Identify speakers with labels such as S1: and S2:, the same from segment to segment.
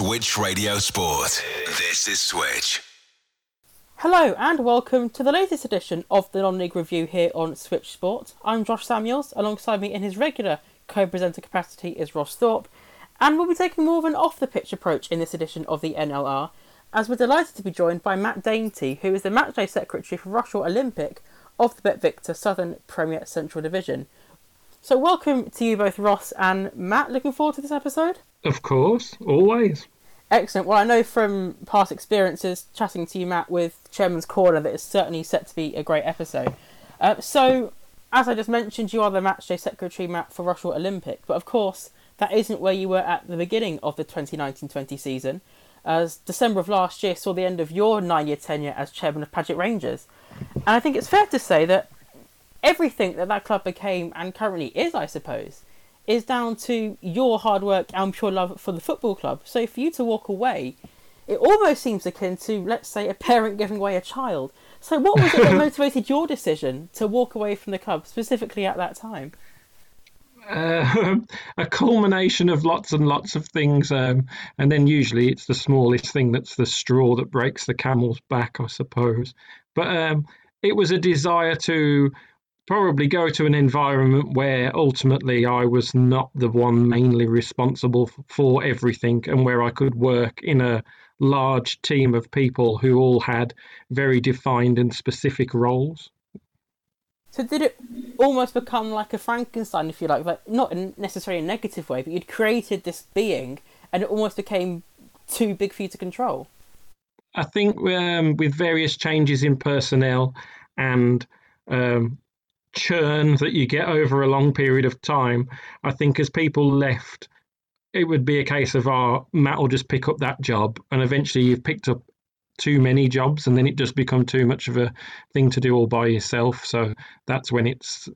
S1: Switch Radio Sport. This is Switch.
S2: Hello and welcome to the latest edition of the Non-League Review here on Switch Sport. I'm Josh Samuels. Alongside me in his regular co-presenter capacity is Ross Thorpe, and we'll be taking more of an off-the-pitch approach in this edition of the NLR, as we're delighted to be joined by Matt Dainty, who is the matchday secretary for Rushall Olympic of the Bet Victor Southern Premier Central Division. So, welcome to you both, Ross and Matt. Looking forward to this episode.
S3: Of course, always.
S2: Excellent. Well, I know from past experiences chatting to you, Matt, with Chairman's Corner, that it's certainly set to be a great episode. Uh, so, as I just mentioned, you are the matchday secretary, Matt, for Rushall Olympic, but of course, that isn't where you were at the beginning of the 2019 20 season, as December of last year saw the end of your nine year tenure as chairman of Paget Rangers. And I think it's fair to say that everything that that club became and currently is, I suppose, is down to your hard work and pure love for the football club. So for you to walk away, it almost seems akin to, let's say, a parent giving away a child. So what was it that motivated your decision to walk away from the club specifically at that time?
S3: Uh, a culmination of lots and lots of things, um, and then usually it's the smallest thing that's the straw that breaks the camel's back, I suppose. But um, it was a desire to probably go to an environment where ultimately I was not the one mainly responsible for everything and where I could work in a large team of people who all had very defined and specific roles.
S2: So did it almost become like a Frankenstein, if you like, but not in necessarily a negative way, but you'd created this being and it almost became too big for you to control?
S3: I think um, with various changes in personnel and um, churn that you get over a long period of time, I think as people left, it would be a case of, oh, Matt will just pick up that job. And eventually you've picked up too many jobs and then it just become too much of a thing to do all by yourself. So that's when it's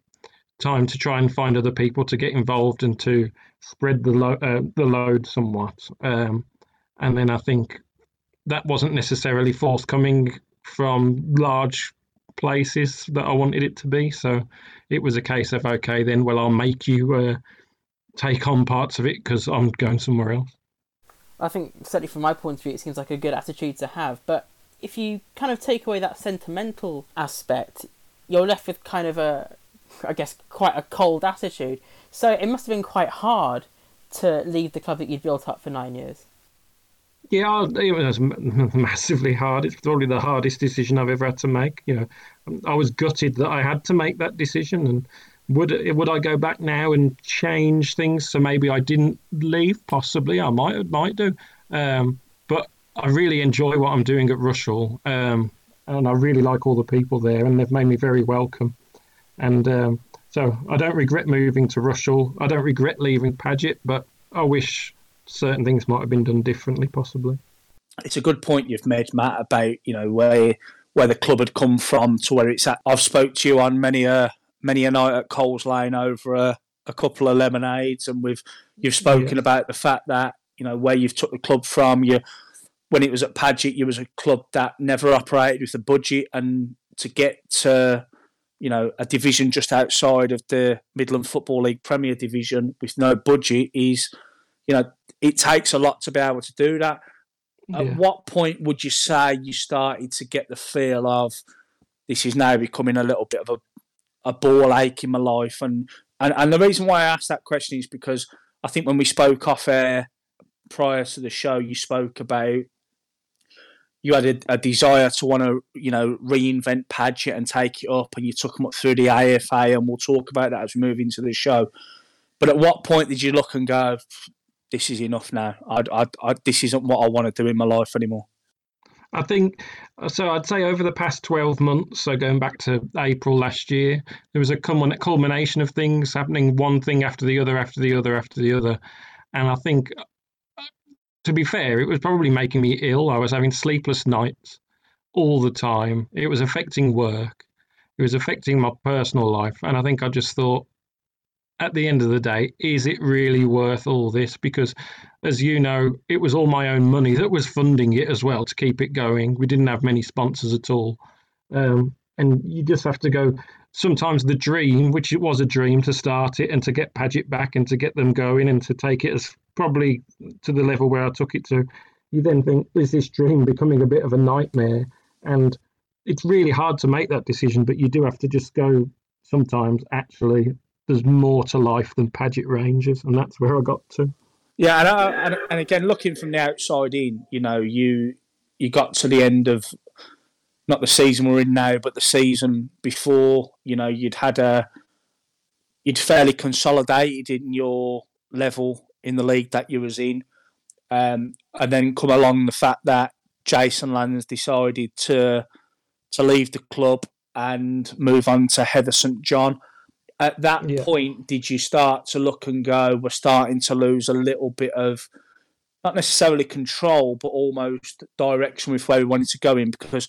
S3: time to try and find other people to get involved and to spread the, lo- uh, the load somewhat. Um, and then I think that wasn't necessarily forthcoming from large places that I wanted it to be. So it was a case of okay, then well, I'll make you uh, take on parts of it because I'm going somewhere else.
S2: I think certainly from my point of view, it seems like a good attitude to have. But if you kind of take away that sentimental aspect, you're left with kind of a, I guess, quite a cold attitude. So it must have been quite hard to leave the club that you'd built up for nine years.
S3: Yeah, it was massively hard. It's probably the hardest decision I've ever had to make. You know, I was gutted that I had to make that decision, and would would I go back now and change things so maybe I didn't leave? Possibly, I might might do. Um, but I really enjoy what I'm doing at Rushall, um, and I really like all the people there, and they've made me very welcome. And um, so I don't regret moving to Rushall. I don't regret leaving Paget, but I wish certain things might have been done differently, possibly.
S4: It's a good point you've made, Matt, about you know where where the club had come from to where it's at. I've spoke to you on many a many a night at Coles Lane over a, a couple of lemonades, and we've you've spoken about the fact that you know where you've took the club from. You when it was at Paget, you was a club that never operated with a budget, and to get to you know a division just outside of the Midland Football League Premier Division with no budget is you know it takes a lot to be able to do that. Yeah. At what point would you say you started to get the feel of this is now becoming a little bit of a, a ball ache in my life? And, and and the reason why I asked that question is because I think when we spoke off air prior to the show, you spoke about you had a, a desire to want to, you know, reinvent Paget and take it up, and you took them up through the AFA, and we'll talk about that as we move into the show. But at what point did you look and go, this is enough now. I, I, I, this isn't what I want to do in my life anymore.
S3: I think so. I'd say over the past 12 months, so going back to April last year, there was a culmination of things happening, one thing after the other, after the other, after the other. And I think, uh, to be fair, it was probably making me ill. I was having sleepless nights all the time. It was affecting work, it was affecting my personal life. And I think I just thought, at the end of the day, is it really worth all this? Because, as you know, it was all my own money that was funding it as well to keep it going. We didn't have many sponsors at all. Um, and you just have to go. Sometimes the dream, which it was a dream to start it and to get Paget back and to get them going and to take it as probably to the level where I took it to, you then think, is this dream becoming a bit of a nightmare? And it's really hard to make that decision, but you do have to just go sometimes, actually, there's more to life than Paget Rangers. And that's where I got to.
S4: Yeah, and, I, and, and again, looking from the outside in, you know, you you got to the end of not the season we're in now, but the season before. You know, you'd had a you'd fairly consolidated in your level in the league that you was in, um, and then come along the fact that Jason Lands decided to to leave the club and move on to Heather St John. At that yeah. point, did you start to look and go, we're starting to lose a little bit of not necessarily control, but almost direction with where we wanted to go in? Because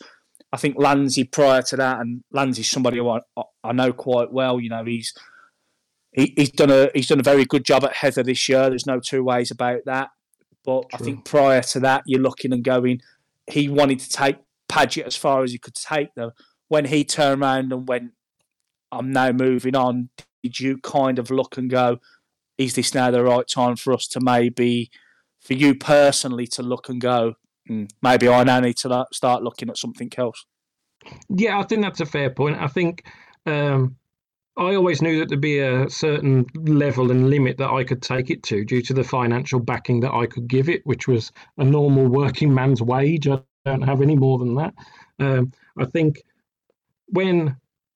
S4: I think Landsy prior to that, and Landsy's somebody who I, I know quite well. You know, he's he, he's done a he's done a very good job at Heather this year. There's no two ways about that. But True. I think prior to that, you're looking and going. He wanted to take Paget as far as he could take them. When he turned around and went, I'm now moving on. Did you kind of look and go, is this now the right time for us to maybe, for you personally, to look and go, mm, maybe I now need to start looking at something else?
S3: Yeah, I think that's a fair point. I think um, I always knew that there'd be a certain level and limit that I could take it to due to the financial backing that I could give it, which was a normal working man's wage. I don't have any more than that. Um, I think when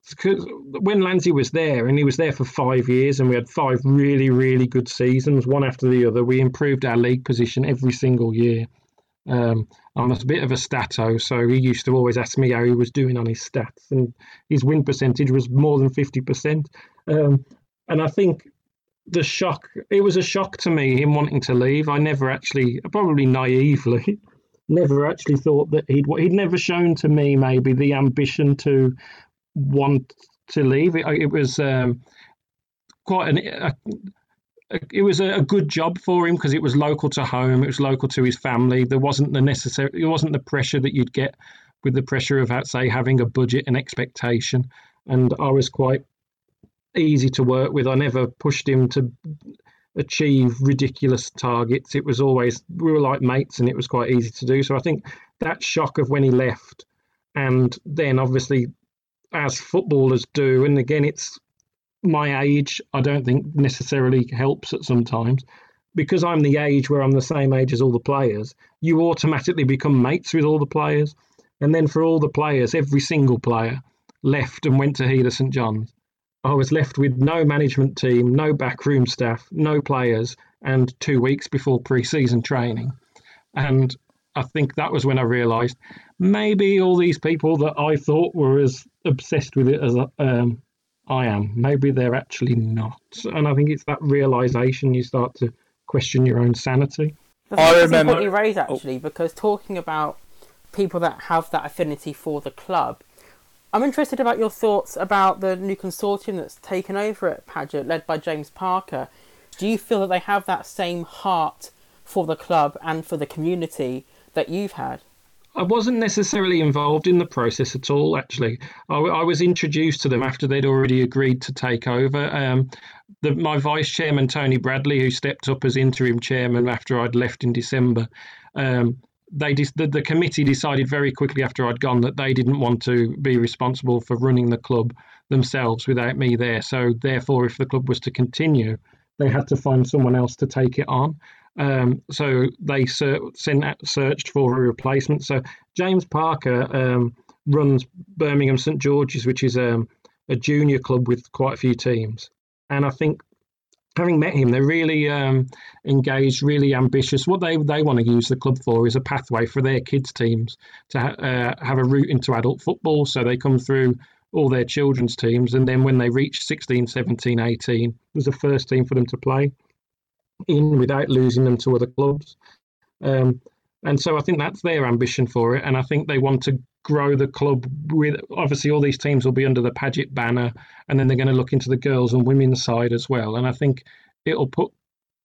S3: because when Landsy was there, and he was there for five years, and we had five really, really good seasons, one after the other. We improved our league position every single year. Um, I'm a bit of a stato, so he used to always ask me how he was doing on his stats, and his win percentage was more than 50%. Um, and I think the shock, it was a shock to me, him wanting to leave. I never actually, probably naively, never actually thought that he'd, he'd never shown to me maybe the ambition to want to leave. It, it was um, quite an. A, it was a, good job for him because it was local to home. It was local to his family. There wasn't the necessary. It wasn't the pressure that you'd get with the pressure of, say, having a budget and expectation. And I was quite easy to work with. I never pushed him to achieve ridiculous targets. It was always we were like mates, and it was quite easy to do. So I think that shock of when he left, and then obviously as footballers do, and again, it's my age. I don't think necessarily helps at sometimes because I'm the age where I'm the same age as all the players. You automatically become mates with all the players, and then for all the players, every single player left and went to Heather St John's. I was left with no management team, no backroom staff, no players, and two weeks before pre-season training. And I think that was when I realised maybe all these people that I thought were as obsessed with it as um, I am, maybe they're actually not. And I think it's that realization you start to question your own sanity.
S2: That's I remember what you raise actually, oh. because talking about people that have that affinity for the club, I'm interested about your thoughts about the new consortium that's taken over at Paget, led by James Parker. Do you feel that they have that same heart for the club and for the community that you've had?
S3: I wasn't necessarily involved in the process at all, actually. I, I was introduced to them after they'd already agreed to take over. Um, the, my vice chairman, Tony Bradley, who stepped up as interim chairman after I'd left in December, um, they the, the committee decided very quickly after I'd gone that they didn't want to be responsible for running the club themselves without me there. So, therefore, if the club was to continue, they had to find someone else to take it on. Um, so they ser- searched for a replacement. So James Parker um, runs Birmingham St George's, which is um, a junior club with quite a few teams. And I think having met him, they're really um, engaged, really ambitious. What they, they want to use the club for is a pathway for their kids' teams to ha- uh, have a route into adult football. So they come through all their children's teams. And then when they reach 16, 17, 18, there's a first team for them to play in without losing them to other clubs. Um, and so I think that's their ambition for it. And I think they want to grow the club with obviously all these teams will be under the Paget banner, and then they're going to look into the girls and women's side as well. And I think it'll put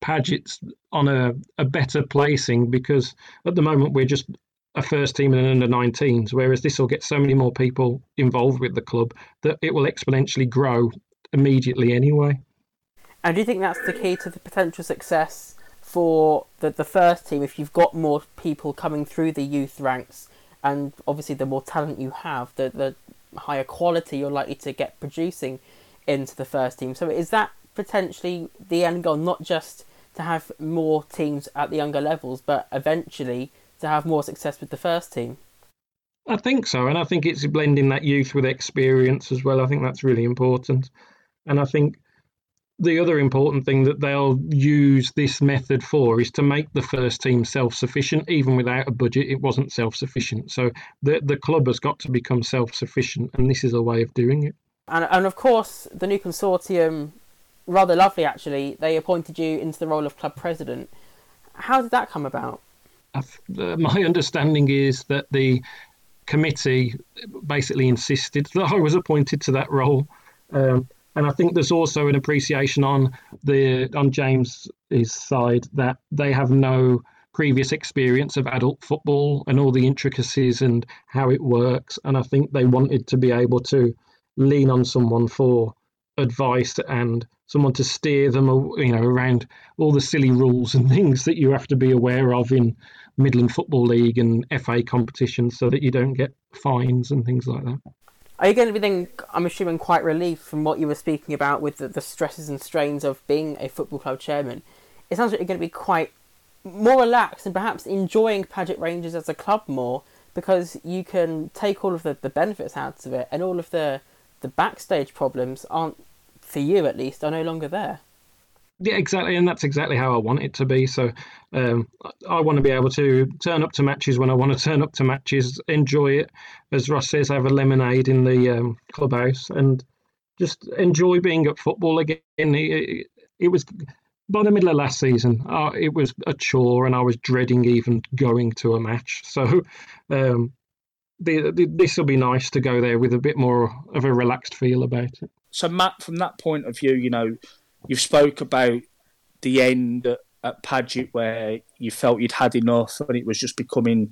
S3: Paget's on a, a better placing because at the moment we're just a first team and an under 19s, whereas this will get so many more people involved with the club that it will exponentially grow immediately anyway.
S2: And do you think that's the key to the potential success for the the first team if you've got more people coming through the youth ranks, and obviously the more talent you have, the the higher quality you're likely to get producing into the first team. So is that potentially the end goal, not just to have more teams at the younger levels, but eventually to have more success with the first team?
S3: I think so, and I think it's blending that youth with experience as well. I think that's really important, and I think the other important thing that they'll use this method for is to make the first team self-sufficient. Even without a budget, it wasn't self-sufficient. So the the club has got to become self-sufficient, and this is a way of doing it.
S2: And and of course, the new consortium, rather lovely actually. They appointed you into the role of club president. How did that come about?
S3: my understanding is that the committee basically insisted that I was appointed to that role. Um, and I think there's also an appreciation on the on James's side that they have no previous experience of adult football and all the intricacies and how it works. And I think they wanted to be able to lean on someone for advice and someone to steer them, you know, around all the silly rules and things that you have to be aware of in Midland Football League and FA competitions, so that you don't get fines and things like that.
S2: Are you going to be then, I'm assuming, quite relieved from what you were speaking about with the, the stresses and strains of being a football club chairman? It sounds like you're going to be quite more relaxed and perhaps enjoying Paget Rangers as a club more because you can take all of the, the benefits out of it and all of the the backstage problems aren't for you at least are no longer there
S3: yeah exactly and that's exactly how i want it to be so um, i want to be able to turn up to matches when i want to turn up to matches enjoy it as ross says have a lemonade in the um, clubhouse and just enjoy being at football again it, it was by the middle of last season, uh, it was a chore, and I was dreading even going to a match. So, um, this will be nice to go there with a bit more of a relaxed feel about it.
S4: So, Matt, from that point of view, you know, you've spoke about the end at, at Paget where you felt you'd had enough and it was just becoming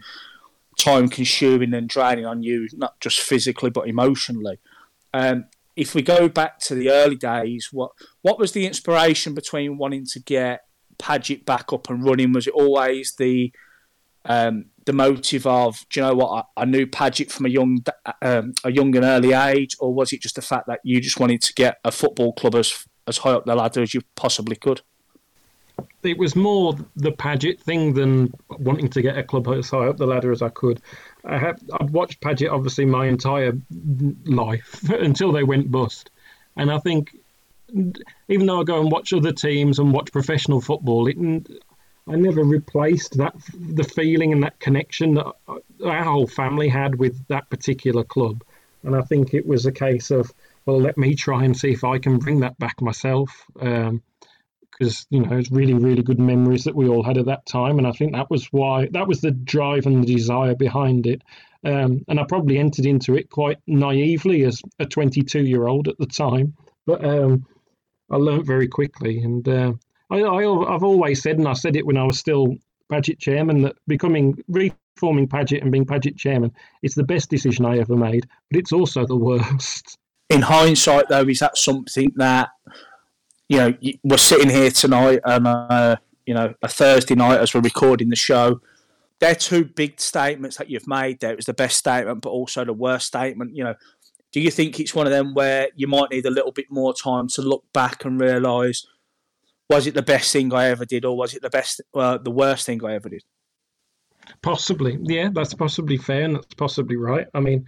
S4: time consuming and draining on you, not just physically but emotionally. Um, if we go back to the early days, what what was the inspiration between wanting to get Paget back up and running? Was it always the um, the motive of, do you know what, I, I knew Paget from a young, um, a young and early age, or was it just the fact that you just wanted to get a football club as as high up the ladder as you possibly could?
S3: It was more the Paget thing than wanting to get a club as high up the ladder as I could. I have I've watched Paget obviously my entire life until they went bust, and I think even though I go and watch other teams and watch professional football, it I never replaced that the feeling and that connection that our whole family had with that particular club. And I think it was a case of, well, let me try and see if I can bring that back myself. Um, because you know it's really really good memories that we all had at that time and i think that was why that was the drive and the desire behind it um, and i probably entered into it quite naively as a 22 year old at the time but um, i learned very quickly and uh, I, I, have always said, and I said it when I was still Paget chairman, that becoming reforming Paget and being Paget chairman is the best decision I ever made, but it's also the worst.
S4: In hindsight, though, is that something that you know we're sitting here tonight and uh, you know a Thursday night as we're recording the show? They're two big statements that you've made. There it was the best statement, but also the worst statement. You know, do you think it's one of them where you might need a little bit more time to look back and realise? was it the best thing I ever did, or was it the best, uh, the worst thing I ever did?
S3: Possibly, yeah, that's possibly fair, and that's possibly right. I mean,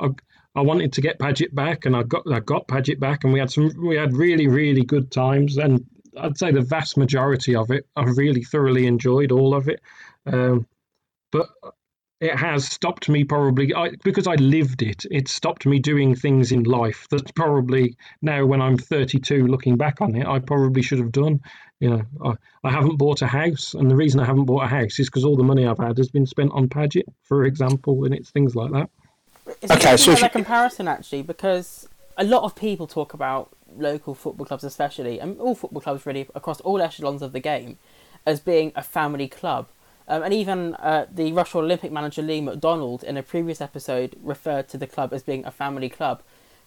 S3: I, I wanted to get Paget back, and I got I got Paget back, and we had some we had really really good times, and I'd say the vast majority of it I really thoroughly enjoyed all of it. Um, but it has stopped me probably I, because I lived it. It stopped me doing things in life that probably now, when I'm 32, looking back on it, I probably should have done. You know, I, I haven't bought a house, and the reason I haven't bought a house is because all the money I've had has been spent on Paget, for example, and it's things like that.
S2: It's okay, so a comparison actually, because a lot of people talk about local football clubs, especially, and all football clubs really across all echelons of the game, as being a family club um, and even uh, the Rushall Olympic manager Lee McDonald in a previous episode referred to the club as being a family club.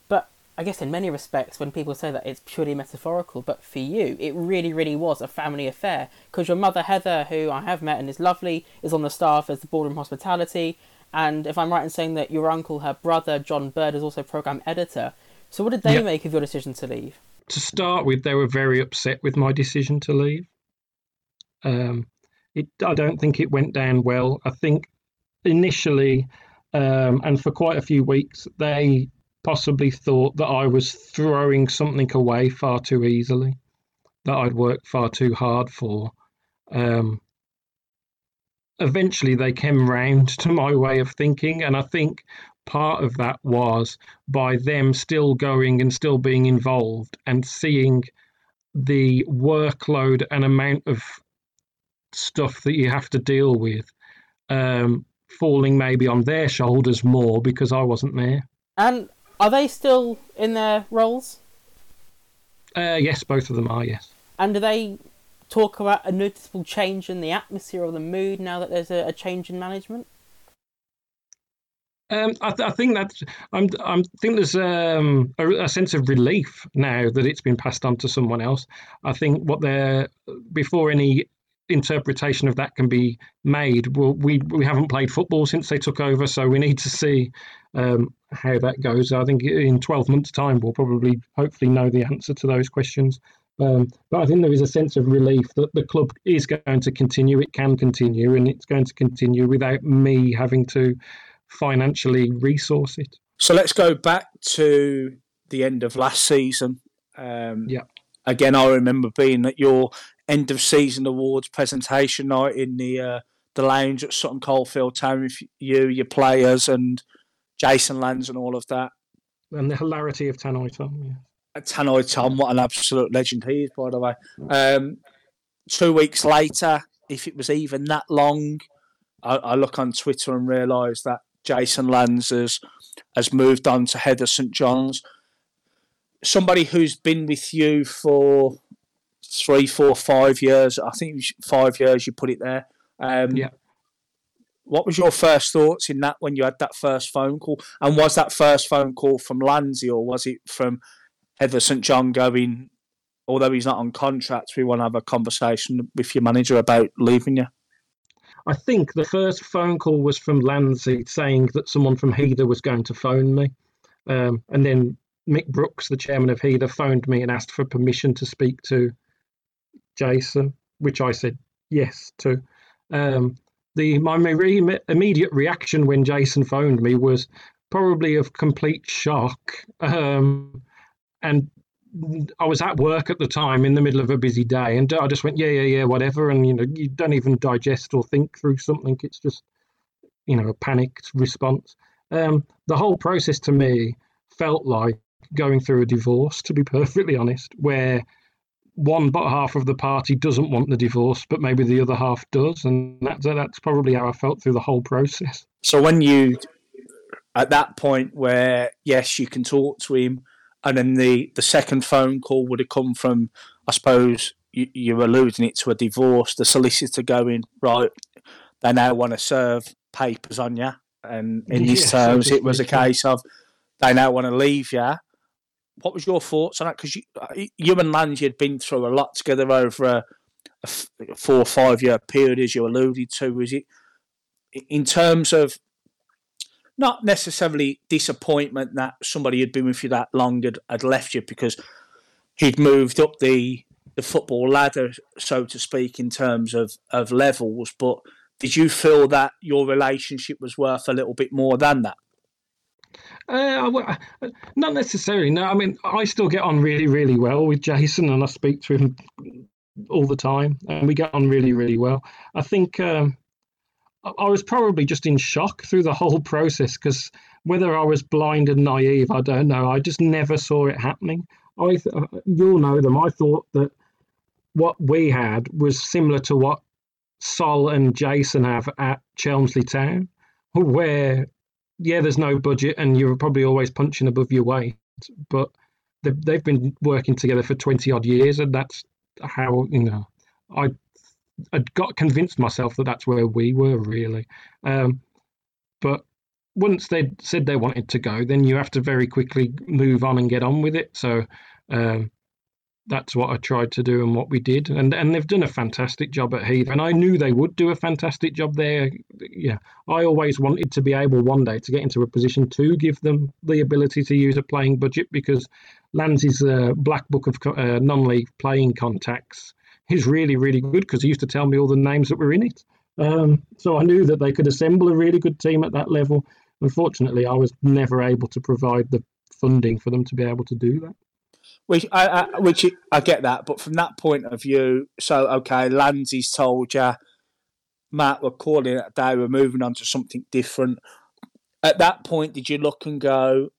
S2: But I guess in many respects, when people say that it's purely metaphorical, but for you, it really, really was a family affair. Because your mother, Heather, who I have met and is lovely, is on the staff as the Boardroom Hospitality. And if I'm right in saying that your uncle, her brother, John Bird, is also program editor. So what did they make of your decision to leave?
S3: To start with, they were very upset with my decision to leave. Um, it, I don't think it went down well. I think initially, um, and for quite a few weeks, they possibly thought that I was throwing something away far too easily, that I'd worked far too hard for. Um, eventually, they came round to my way of thinking, and I think part of that was by them still going and still being involved and seeing the workload and amount of stuff that you have to deal with um, falling maybe on their shoulders more because I wasn't there.
S2: And are they still in their roles?
S3: Uh, yes, both of them are. Yes.
S2: And do they talk about a noticeable change in the atmosphere or the mood now that there's a, a change in management?
S3: Um, I, th- I, think that I'm. I'm think there's um, a, a, sense of relief now that it's been passed on to someone else. I think what they're before any interpretation of that can be made. Well, we we haven't played football since they took over, so we need to see um, how that goes. I think in 12 months' time, we'll probably, hopefully, know the answer to those questions. Um, but I think there is a sense of relief that the club is going to continue. It can continue, and it's going to continue without me having to financially resource it.
S4: So let's go back to the end of last season. Um,
S3: yeah.
S4: Again, I remember being at your end of season awards presentation night in the uh, the lounge at Sutton Coldfield Town with you, your players, and Jason Lands and all of that.
S3: And the hilarity of Tannoy Tom. Yeah.
S4: Tannoy Tom, what an absolute legend he is, by the way. Um, two weeks later, if it was even that long, I, I look on Twitter and realise that Jason Lands has, has moved on to Heather St John's. Somebody who's been with you for three, four, five years. I think five years you put it there. Um,
S3: yeah.
S4: What was your first thoughts in that when you had that first phone call? And was that first phone call from Landsey or was it from Heather St John going, although he's not on contract, we want to have a conversation with your manager about leaving you?
S3: I think the first phone call was from Landsey saying that someone from Heather was going to phone me. Um, and then Mick Brooks, the chairman of Heather, phoned me and asked for permission to speak to Jason, which I said yes to. Um, the my immediate reaction when Jason phoned me was probably of complete shock. Um, and I was at work at the time in the middle of a busy day, and I just went, yeah, yeah, yeah, whatever. And you know, you don't even digest or think through something. It's just, you know, a panicked response. Um, the whole process to me felt like going through a divorce, to be perfectly honest, where one but half of the party doesn't want the divorce, but maybe the other half does, and that's that's probably how I felt through the whole process.
S4: So when you, at that point where yes, you can talk to him, and then the the second phone call would have come from, I suppose you, you're alluding it to a divorce, the solicitor going right, they now want to serve papers on you, and in these terms, it was a case of they now want to leave you what was your thoughts on that? Because you, uh, you and Landsey had been through a lot together over a, a four or five year period, as you alluded to. Was it in terms of not necessarily disappointment that somebody who'd been with you that long had, had left you because he'd moved up the the football ladder, so to speak, in terms of, of levels, but did you feel that your relationship was worth a little bit more than that?
S3: Uh, not necessarily. No, I mean, I still get on really, really well with Jason, and I speak to him all the time, and we get on really, really well. I think um, I was probably just in shock through the whole process because whether I was blind and naive, I don't know. I just never saw it happening. I, th- uh, you'll know them. I thought that what we had was similar to what Sol and Jason have at Chelmsley Town, where yeah, there's no budget, and you're probably always punching above your weight. But they've they've been working together for twenty odd years, and that's how you know I I got convinced myself that that's where we were really. Um, but once they said they wanted to go, then you have to very quickly move on and get on with it. So um, that's what I tried to do and what we did. And and they've done a fantastic job at Heath. And I knew they would do a fantastic job there. Yeah, I always wanted to be able one day to get into a position to give them the ability to use a playing budget because Lands's uh, black book of uh, non-league playing contacts is really really good because he used to tell me all the names that were in it. Um, so I knew that they could assemble a really good team at that level. Unfortunately, I was never able to provide the funding for them to be able to do that.
S4: Which I, I, which I get that, but from that point of view, so okay, Landsy's told you, Matt, we're calling it a day. We're moving on to something different. At that point, did you look and go,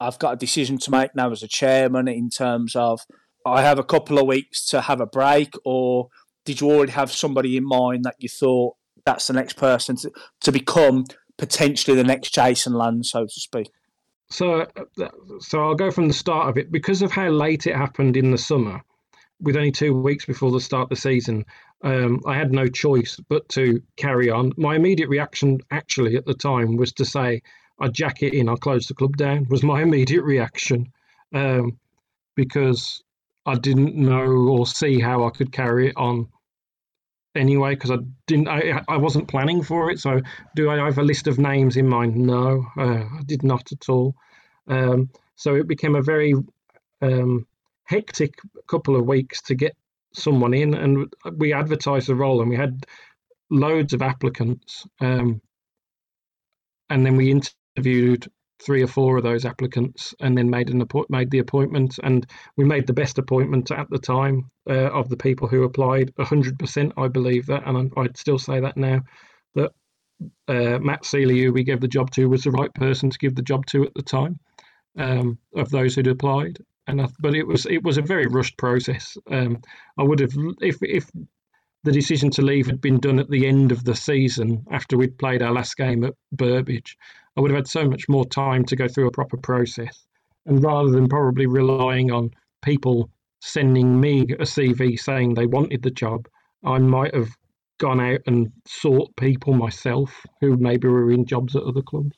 S4: "I've got a decision to make now as a chairman in terms of I have a couple of weeks to have a break," or did you already have somebody in mind that you thought that's the next person to, to become potentially the next Jason Land, so to speak?
S3: So, so I'll go from the start of it because of how late it happened in the summer, with only two weeks before the start of the season. Um, I had no choice but to carry on. My immediate reaction, actually, at the time, was to say, "I'd jack it in. I'll close the club down." Was my immediate reaction, um, because I didn't know or see how I could carry it on anyway because I didn't I, I wasn't planning for it. So do I have a list of names in mind? No uh, I did not at all. Um, so it became a very um, hectic couple of weeks to get someone in and we advertised the role and we had loads of applicants um, and then we interviewed three or four of those applicants and then made an appoint made the appointment. And we made the best appointment at the time uh, of the people who applied. 100% I believe that. And I'd still say that now that uh, Matt Seeley who we gave the job to was the right person to give the job to at the time um, of those who'd applied. And I, but it was it was a very rushed process. Um, I would have if if the decision to leave had been done at the end of the season after we'd played our last game at Burbage I would have had so much more time to go through a proper process. And rather than probably relying on people sending me a CV saying they wanted the job, I might have gone out and sought people myself who maybe were in jobs at other clubs.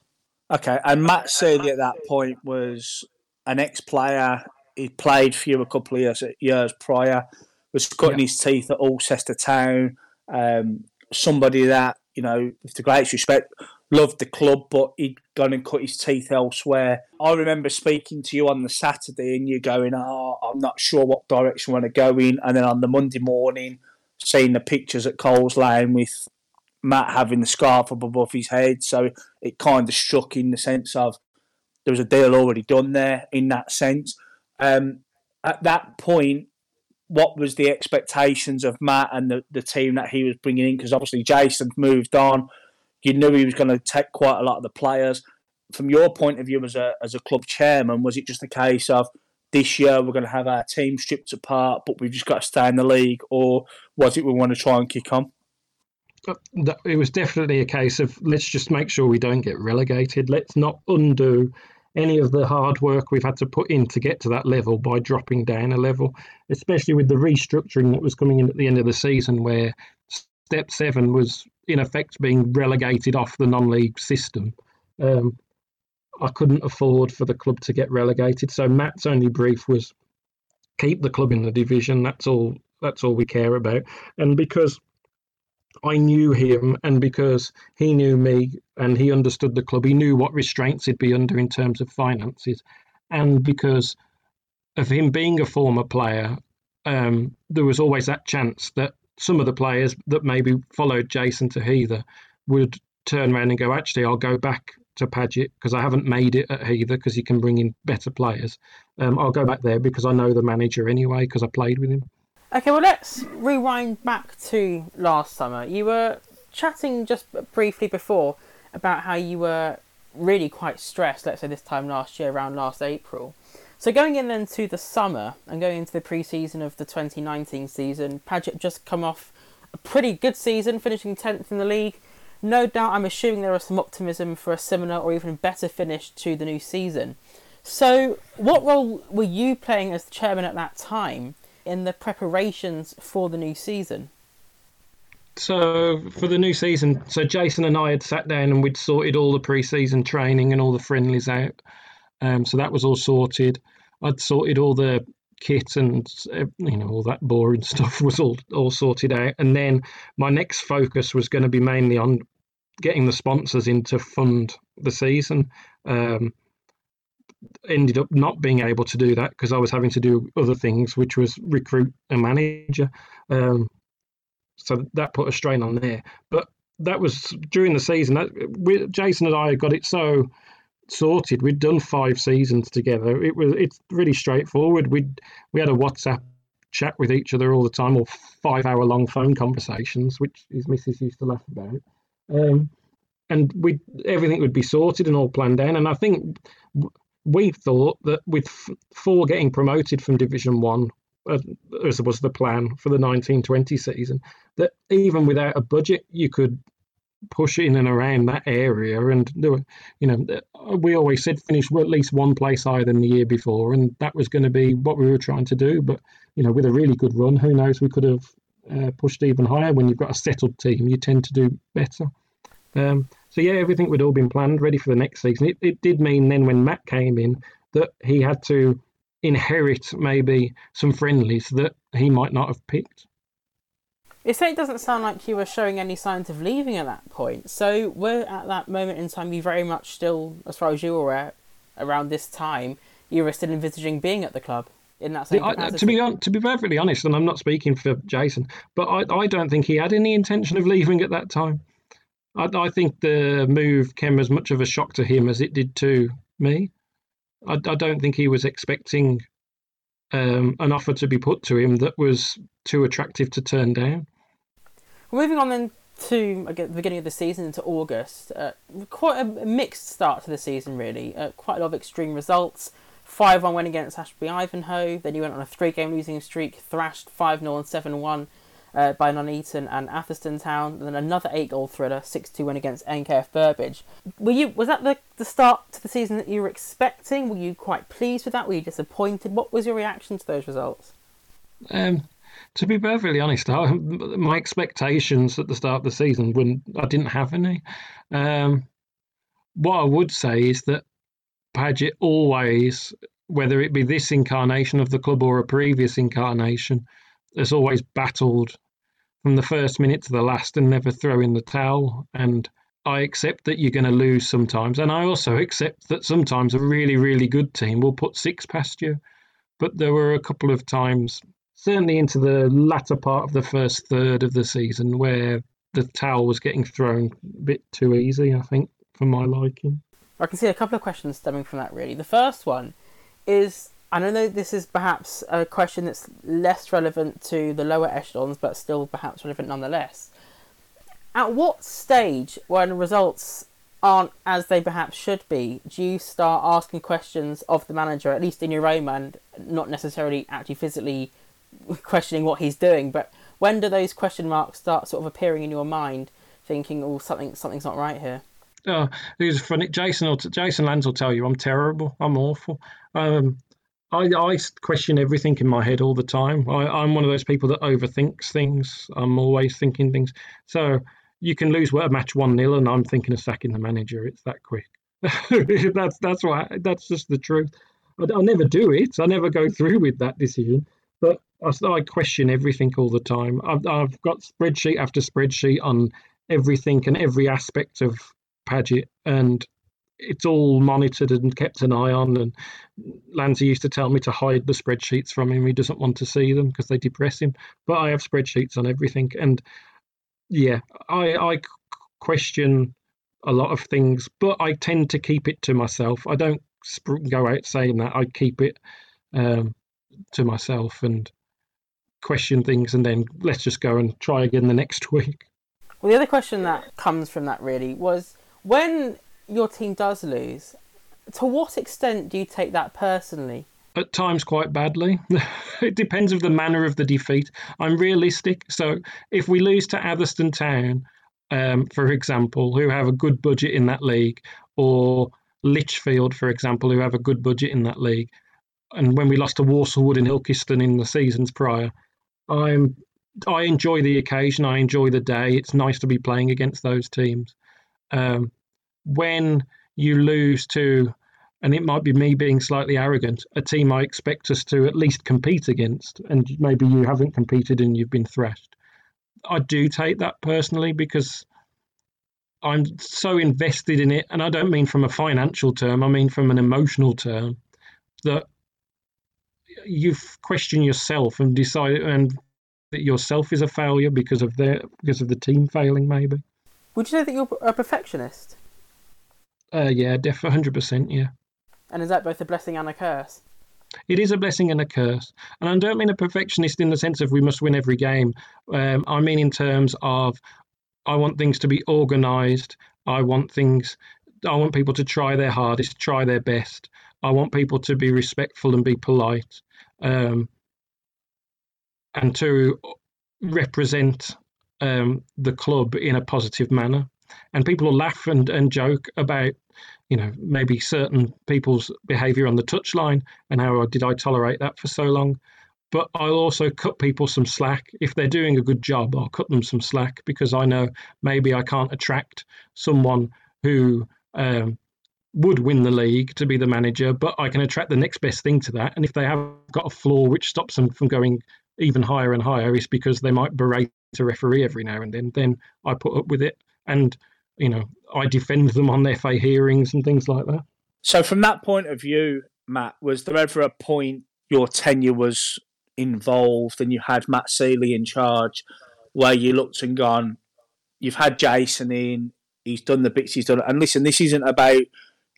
S4: Okay, and Matt Seeley at that point was an ex-player. He played for you a couple of years years prior. Was cutting yeah. his teeth at Alcester Town. Um, somebody that you know, with the greatest respect, loved the club, but he'd gone and cut his teeth elsewhere. I remember speaking to you on the Saturday and you going, Oh, I'm not sure what direction I want to go in. And then on the Monday morning, seeing the pictures at Coles Lane with Matt having the scarf up above his head. So it kind of struck in the sense of there was a deal already done there in that sense. Um, at that point, what was the expectations of Matt and the, the team that he was bringing in? Because obviously Jason moved on. You knew he was going to take quite a lot of the players. From your point of view as a as a club chairman, was it just a case of this year we're going to have our team stripped apart, but we've just got to stay in the league, or was it we want to try and kick on?
S3: Uh, it was definitely a case of let's just make sure we don't get relegated. Let's not undo any of the hard work we've had to put in to get to that level by dropping down a level, especially with the restructuring that was coming in at the end of the season, where step seven was in effect being relegated off the non-league system. Um, I couldn't afford for the club to get relegated, so Matt's only brief was keep the club in the division. That's all. That's all we care about. And because I knew him, and because he knew me, and he understood the club, he knew what restraints he'd be under in terms of finances, and because of him being a former player, um, there was always that chance that some of the players that maybe followed Jason to Heather would turn around and go, actually, I'll go back to Paget because I haven't made it at Heather because he can bring in better players. Um, I'll go back there because I know the manager anyway because I played with him.
S2: Okay, well, let's rewind back to last summer. You were chatting just briefly before about how you were really quite stressed, let's say this time last year, around last April. So going in then to the summer and going into the pre-season of the 2019 season, Paget just come off a pretty good season, finishing 10th in the league. No doubt, I'm assuming there was some optimism for a similar or even better finish to the new season. So, what role were you playing as chairman at that time in the preparations for the new season?
S3: So for the new season, so Jason and I had sat down and we'd sorted all the pre-season training and all the friendlies out. Um, so that was all sorted. I'd sorted all the kit and you know all that boring stuff was all all sorted out. And then my next focus was going to be mainly on getting the sponsors in to fund the season. Um, ended up not being able to do that because I was having to do other things, which was recruit a manager. Um, so that put a strain on there. But that was during the season. That, we, Jason and I got it so sorted. We'd done five seasons together. It was it's really straightforward. We we had a WhatsApp chat with each other all the time, or five hour long phone conversations, which his missus used to laugh about. Um, and we everything would be sorted and all planned out. And I think we thought that with four getting promoted from Division One, uh, as was the plan for the 1920 season, that even without a budget, you could push in and around that area and. You know, we always said finish at least one place higher than the year before, and that was going to be what we were trying to do. But you know, with a really good run, who knows? We could have uh, pushed even higher. When you've got a settled team, you tend to do better. Um, so yeah, everything would all been planned, ready for the next season. It, it did mean then when Matt came in that he had to inherit maybe some friendlies that he might not have picked.
S2: It certainly doesn't sound like you were showing any signs of leaving at that point. So we're at that moment in time. You very much still, as far as you were aware, around this time, you were still envisaging being at the club in that same
S3: I, to be on, to be perfectly honest, and I'm not speaking for Jason, but I, I don't think he had any intention of leaving at that time. I, I think the move came as much of a shock to him as it did to me. I, I don't think he was expecting um, an offer to be put to him that was too attractive to turn down.
S2: Moving on then to again, the beginning of the season into August, uh, quite a mixed start to the season, really. Uh, quite a lot of extreme results. 5 1 win against Ashby Ivanhoe, then you went on a three game losing streak, thrashed 5 0 and 7 1 uh, by Nuneaton and Atherstone Town, and then another eight goal thriller, six two win against NKF Burbage. Were you was that the, the start to the season that you were expecting? Were you quite pleased with that? Were you disappointed? What was your reaction to those results?
S3: Um, to be perfectly honest, I, my expectations at the start of the season I didn't have any. Um, what I would say is that Paget always, whether it be this incarnation of the club or a previous incarnation, has always battled from the first minute to the last and never throw in the towel. And I accept that you're going to lose sometimes. And I also accept that sometimes a really, really good team will put six past you. But there were a couple of times, certainly into the latter part of the first third of the season, where the towel was getting thrown a bit too easy, I think, for my liking.
S2: I can see a couple of questions stemming from that, really. The first one is I don't know this is perhaps a question that's less relevant to the lower echelons, but still perhaps relevant nonetheless. At what stage, when results aren't as they perhaps should be, do you start asking questions of the manager, at least in your own mind, not necessarily actually physically questioning what he's doing, but when do those question marks start sort of appearing in your mind, thinking, "Oh, something, something's not right here"?
S3: Oh, it's funny. Jason will, Jason Lands will tell you I'm terrible. I'm awful. Um, I, I question everything in my head all the time. I, I'm one of those people that overthinks things. I'm always thinking things. So you can lose a match one 0 and I'm thinking of sacking the manager. It's that quick. that's that's why that's just the truth. I, I never do it. I never go through with that decision. But I, I question everything all the time. I've, I've got spreadsheet after spreadsheet on everything and every aspect of Paget, and it's all monitored and kept an eye on. And Landsy used to tell me to hide the spreadsheets from him. He doesn't want to see them because they depress him. But I have spreadsheets on everything, and yeah, I I question a lot of things, but I tend to keep it to myself. I don't go out saying that. I keep it um, to myself and question things, and then let's just go and try again the next week.
S2: Well, the other question that comes from that really was when your team does lose, to what extent do you take that personally?
S3: At times, quite badly. it depends of the manner of the defeat. I'm realistic. So, if we lose to Atherstone Town, um, for example, who have a good budget in that league, or Lichfield, for example, who have a good budget in that league, and when we lost to Walsall Wood and Ilkeston in the seasons prior, I'm I enjoy the occasion. I enjoy the day. It's nice to be playing against those teams. Um, when you lose to, and it might be me being slightly arrogant, a team I expect us to at least compete against, and maybe you haven't competed and you've been thrashed. I do take that personally because I'm so invested in it, and I don't mean from a financial term. I mean from an emotional term that you've questioned yourself and decided and that yourself is a failure because of their because of the team failing. Maybe.
S2: Would you say that you're a perfectionist?
S3: Uh, yeah, def hundred percent. Yeah.
S2: And is that both a blessing and a curse?
S3: It is a blessing and a curse. And I don't mean a perfectionist in the sense of we must win every game. Um, I mean in terms of I want things to be organised. I want things. I want people to try their hardest, try their best. I want people to be respectful and be polite, um, and to represent um, the club in a positive manner. And people will laugh and, and joke about, you know, maybe certain people's behaviour on the touchline and how did I tolerate that for so long but I'll also cut people some slack. If they're doing a good job, I'll cut them some slack because I know maybe I can't attract someone who um, would win the league to be the manager, but I can attract the next best thing to that. And if they have got a flaw which stops them from going even higher and higher, it's because they might berate a referee every now and then. Then I put up with it, and you know I defend them on their FA hearings and things like that.
S4: So, from that point of view, Matt, was there ever a point your tenure was involved and you had Matt Sealey in charge, where you looked and gone, you've had Jason in, he's done the bits he's done. And listen, this isn't about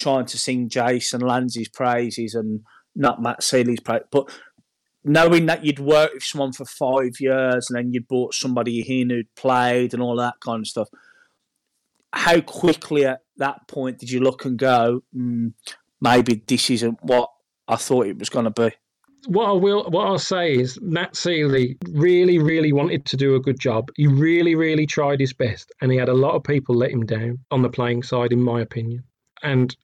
S4: trying to sing Jason Lands's praises and not Matt Sealey's praise, but knowing that you'd worked with someone for five years and then you'd brought somebody in who'd played and all that kind of stuff. How quickly at that point did you look and go, mm, maybe this isn't what I thought it was going to be?
S3: what I will, what I'll say is Matt Sealey really, really wanted to do a good job. He really, really tried his best, and he had a lot of people let him down on the playing side, in my opinion. And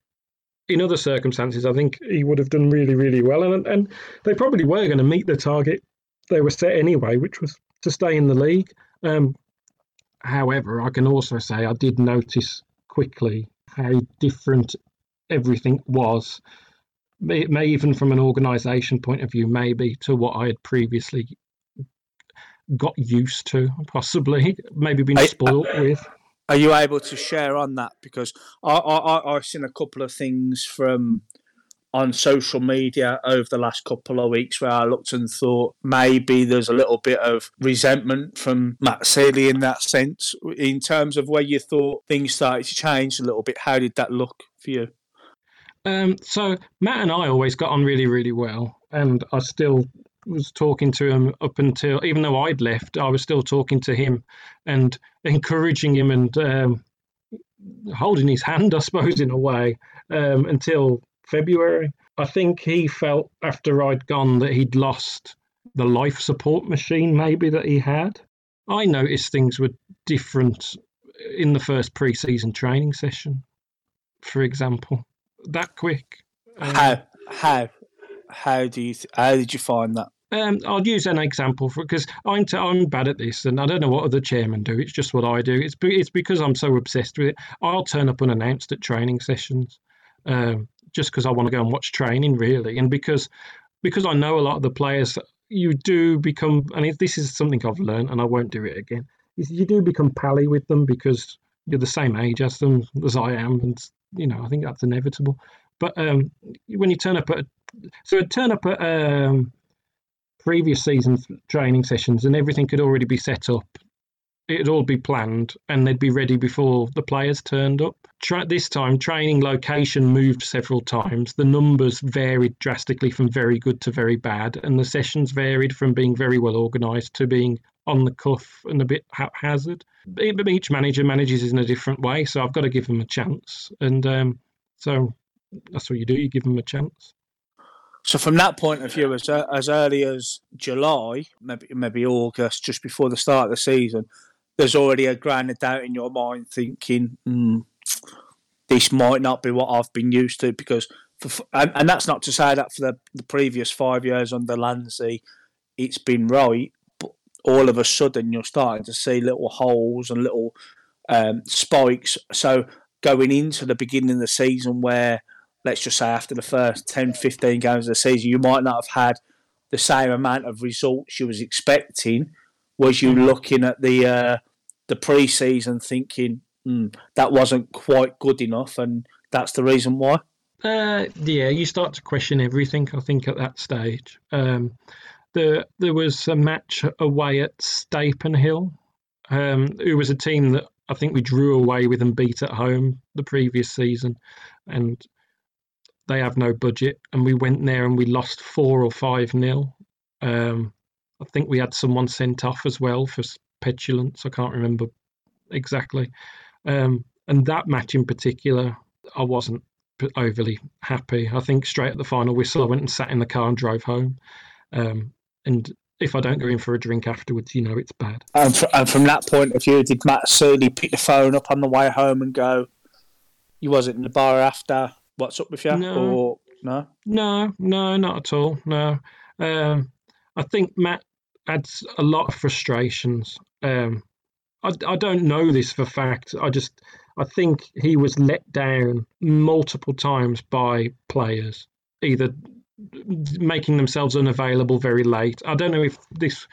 S3: in other circumstances, I think he would have done really, really well. And and they probably were going to meet the target they were set anyway, which was to stay in the league. Um, however, I can also say I did notice quickly how different everything was may, may even from an organisation point of view, maybe to what I had previously got used to, possibly, maybe been spoilt with.
S4: Are you able to share on that? Because I, I, I've seen a couple of things from on social media over the last couple of weeks where I looked and thought maybe there's a little bit of resentment from Matt Sealey in that sense. In terms of where you thought things started to change a little bit, how did that look for you?
S3: Um, so Matt and I always got on really, really well, and I still was talking to him up until, even though I'd left, I was still talking to him and encouraging him and um, holding his hand, I suppose, in a way, um, until February. I think he felt after I'd gone that he'd lost the life support machine, maybe that he had. I noticed things were different in the first pre-season training session, for example that quick.
S4: Um, how how how do you how did you find that?
S3: Um, I'll use an example for because I'm t- I'm bad at this, and I don't know what other chairmen do. It's just what I do. It's be- it's because I'm so obsessed with it. I'll turn up unannounced at training sessions, um, just because I want to go and watch training, really, and because because I know a lot of the players. You do become, and this is something I've learned, and I won't do it again. You do become pally with them because you're the same age as them as I am, and you know, I think that's inevitable. But um, when you turn up at, so I'd turn up at um, previous season training sessions and everything could already be set up. It'd all be planned and they'd be ready before the players turned up. Tra- this time, training location moved several times. The numbers varied drastically from very good to very bad, and the sessions varied from being very well organised to being on the cuff and a bit haphazard. Each manager manages in a different way, so I've got to give them a chance. And um, so that's what you do, you give them a chance.
S4: So from that point of view, as as early as July, maybe maybe August, just before the start of the season, there's already a grain of doubt in your mind, thinking mm, this might not be what I've been used to. Because, for, and, and that's not to say that for the, the previous five years under Landsy, it's been right but all of a sudden you're starting to see little holes and little um, spikes. So going into the beginning of the season where let's just say after the first 10, 15 games of the season, you might not have had the same amount of results you was expecting. Was you mm-hmm. looking at the uh, the pre-season thinking mm, that wasn't quite good enough, and that's the reason why?
S3: Uh, yeah, you start to question everything. I think at that stage, um, the there was a match away at Stapenhill, um, who was a team that I think we drew away with and beat at home the previous season, and they have no budget, and we went there and we lost four or five nil. Um, I think we had someone sent off as well for petulance. I can't remember exactly. Um, and that match in particular, I wasn't overly happy. I think straight at the final whistle, I went and sat in the car and drove home. Um, and if I don't go in for a drink afterwards, you know it's bad.
S4: And, for, and from that point of view, did Matt Searley pick the phone up on the way home and go, "You wasn't in the bar after? What's up with you?"
S3: No,
S4: or no,
S3: no, no, not at all. No, um, I think Matt adds a lot of frustrations. Um, I, I don't know this for fact. I just I think he was let down multiple times by players, either making themselves unavailable very late. I don't know if this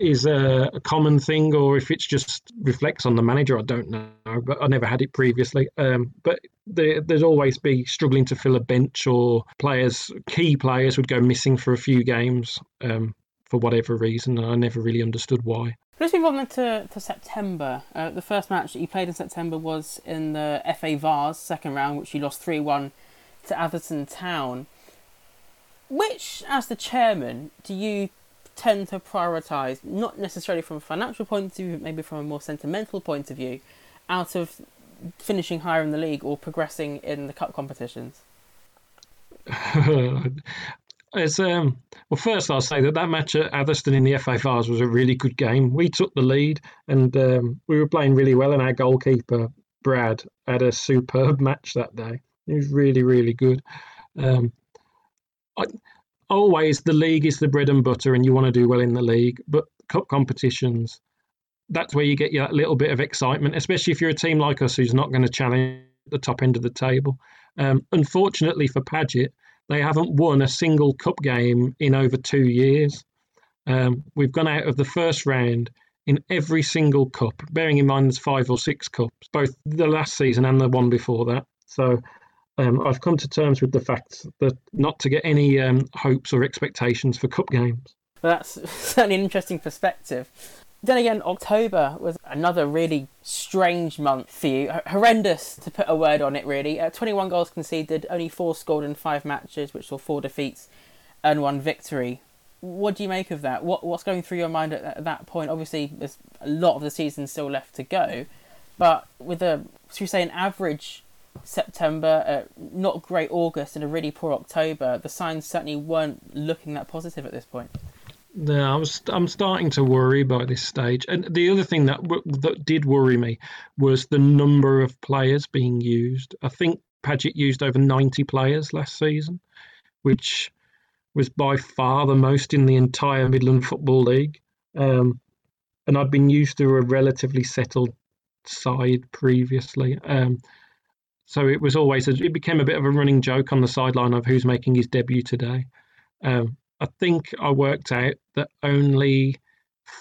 S3: is a, a, common thing or if it's just reflects on the manager. I don't know, but I never had it previously. Um, but there, there's always be struggling to fill a bench or players, key players would go missing for a few games um, for whatever reason. And I never really understood why.
S2: Let's move on then to, to September. Uh, the first match that you played in September was in the FA Vase second round, which you lost 3 1 to Atherstone Town. Which, as the chairman, do you tend to prioritise, not necessarily from a financial point of view, but maybe from a more sentimental point of view, out of finishing higher in the league or progressing in the cup competitions?
S3: it's um well first I'll say that that match at Atherstone in the FA Vase was a really good game. We took the lead and um, we were playing really well and our goalkeeper Brad had a superb match that day. He was really really good. Um, I, always the league is the bread and butter, and you want to do well in the league. But cup competitions, that's where you get that little bit of excitement, especially if you're a team like us who's not going to challenge the top end of the table. Um, unfortunately for Paget, they haven't won a single cup game in over two years. Um, we've gone out of the first round in every single cup, bearing in mind there's five or six cups, both the last season and the one before that. So um, I've come to terms with the fact that not to get any um, hopes or expectations for cup games.
S2: Well, that's certainly an interesting perspective. Then again, October was another really strange month for you. H- horrendous, to put a word on it, really. Uh, 21 goals conceded, only four scored in five matches, which saw four defeats and one victory. What do you make of that? What What's going through your mind at, at that point? Obviously, there's a lot of the season still left to go, but with a, should we say, an average September, uh, not great August, and a really poor October, the signs certainly weren't looking that positive at this point.
S3: Yeah, I was. I'm starting to worry by this stage. And the other thing that that did worry me was the number of players being used. I think Paget used over 90 players last season, which was by far the most in the entire Midland Football League. Um, and I'd been used to a relatively settled side previously. Um, so it was always a, it became a bit of a running joke on the sideline of who's making his debut today. Um, I think I worked out that only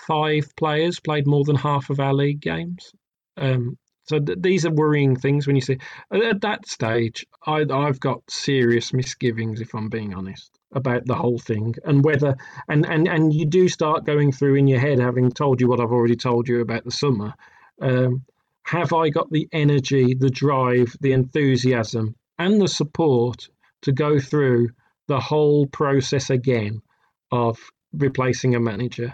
S3: five players played more than half of our league games. Um, so th- these are worrying things when you see at that stage. I, I've got serious misgivings, if I'm being honest, about the whole thing and whether and and and you do start going through in your head, having told you what I've already told you about the summer. Um, have I got the energy, the drive, the enthusiasm, and the support to go through the whole process again of replacing a manager?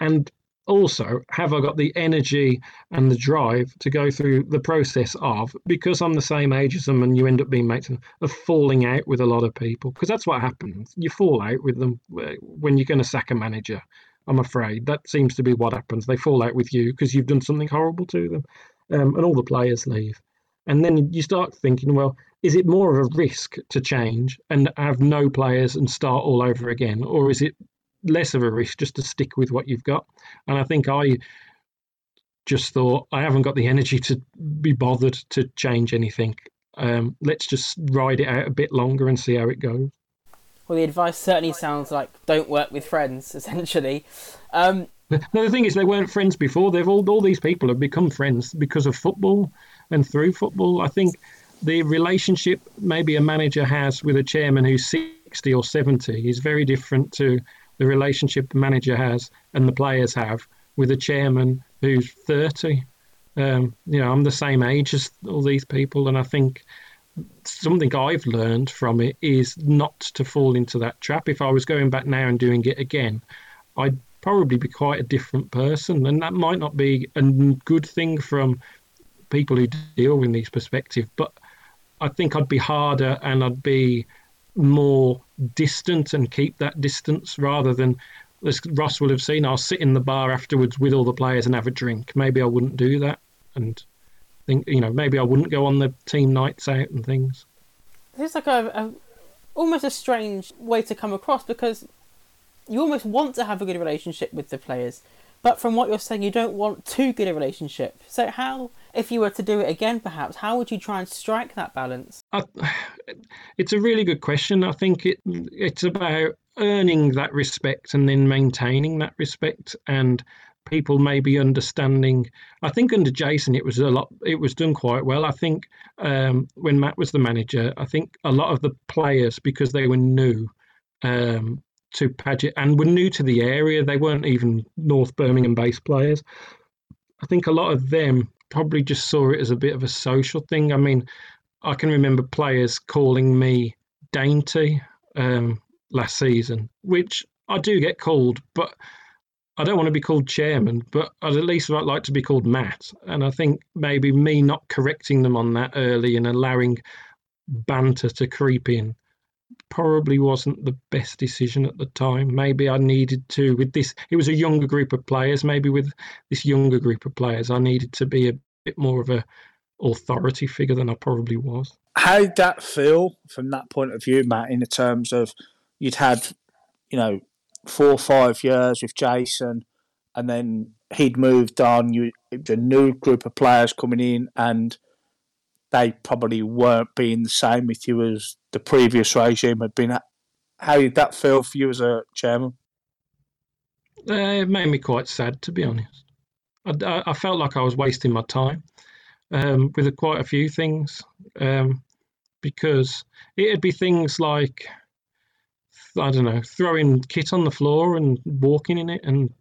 S3: And also, have I got the energy and the drive to go through the process of, because I'm the same age as them and you end up being mates, of falling out with a lot of people? Because that's what happens. You fall out with them uh, when you're going to sack a manager. I'm afraid that seems to be what happens. They fall out with you because you've done something horrible to them um, and all the players leave. And then you start thinking, well, is it more of a risk to change and have no players and start all over again, or is it less of a risk just to stick with what you've got. And I think I just thought I haven't got the energy to be bothered to change anything. Um, let's just ride it out a bit longer and see how it goes.
S2: Well, the advice certainly sounds like don't work with friends, essentially. Um,
S3: no, the thing is, they weren't friends before. They've all all these people have become friends because of football and through football. I think the relationship maybe a manager has with a chairman who's sixty or seventy is very different to the relationship the manager has and the players have with a chairman who's thirty. Um, you know, I'm the same age as all these people, and I think something I've learned from it is not to fall into that trap. If I was going back now and doing it again, I'd probably be quite a different person, and that might not be a good thing from people who deal with these perspectives. But I think I'd be harder and I'd be more distant and keep that distance rather than as Ross will have seen, I'll sit in the bar afterwards with all the players and have a drink. Maybe I wouldn't do that, and think you know maybe I wouldn't go on the team nights out and things.
S2: It's like a, a almost a strange way to come across because you almost want to have a good relationship with the players, but from what you're saying, you don't want too good a relationship. So how, if you were to do it again, perhaps, how would you try and strike that balance?
S3: I, it's a really good question. I think it it's about earning that respect and then maintaining that respect and people maybe understanding. I think under Jason, it was a lot. It was done quite well. I think um, when Matt was the manager, I think a lot of the players because they were new um, to Paget and were new to the area. They weren't even North Birmingham based players. I think a lot of them probably just saw it as a bit of a social thing. I mean, I can remember players calling me dainty um, last season, which I do get called, but I don't want to be called chairman, but I'd at least like to be called Matt. And I think maybe me not correcting them on that early and allowing banter to creep in probably wasn't the best decision at the time. Maybe I needed to, with this, it was a younger group of players. Maybe with this younger group of players, I needed to be a bit more of a authority figure than I probably was.
S4: How did that feel from that point of view, Matt, in the terms of you'd had, you know, four or five years with Jason, and then he'd moved on. You, the new group of players coming in, and they probably weren't being the same with you as the previous regime had been. At. How did that feel for you as a chairman?
S3: Uh, it made me quite sad, to be honest. I, I felt like I was wasting my time um, with quite a few things um, because it'd be things like I don't know, throwing kit on the floor and walking in it and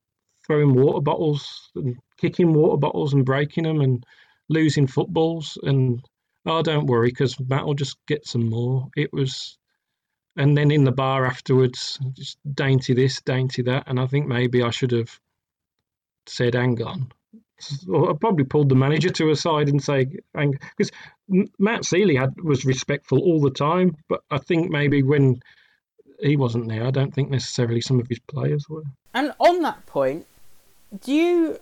S3: throwing water bottles and kicking water bottles and breaking them and losing footballs and oh don't worry because Matt will just get some more. It was and then in the bar afterwards, just dainty this, dainty that, and I think maybe I should have said, "Hang on." I probably pulled the manager to a side and say, because Matt Seeley had was respectful all the time, but I think maybe when he wasn't there. I don't think necessarily some of his players were.
S2: And on that point, do you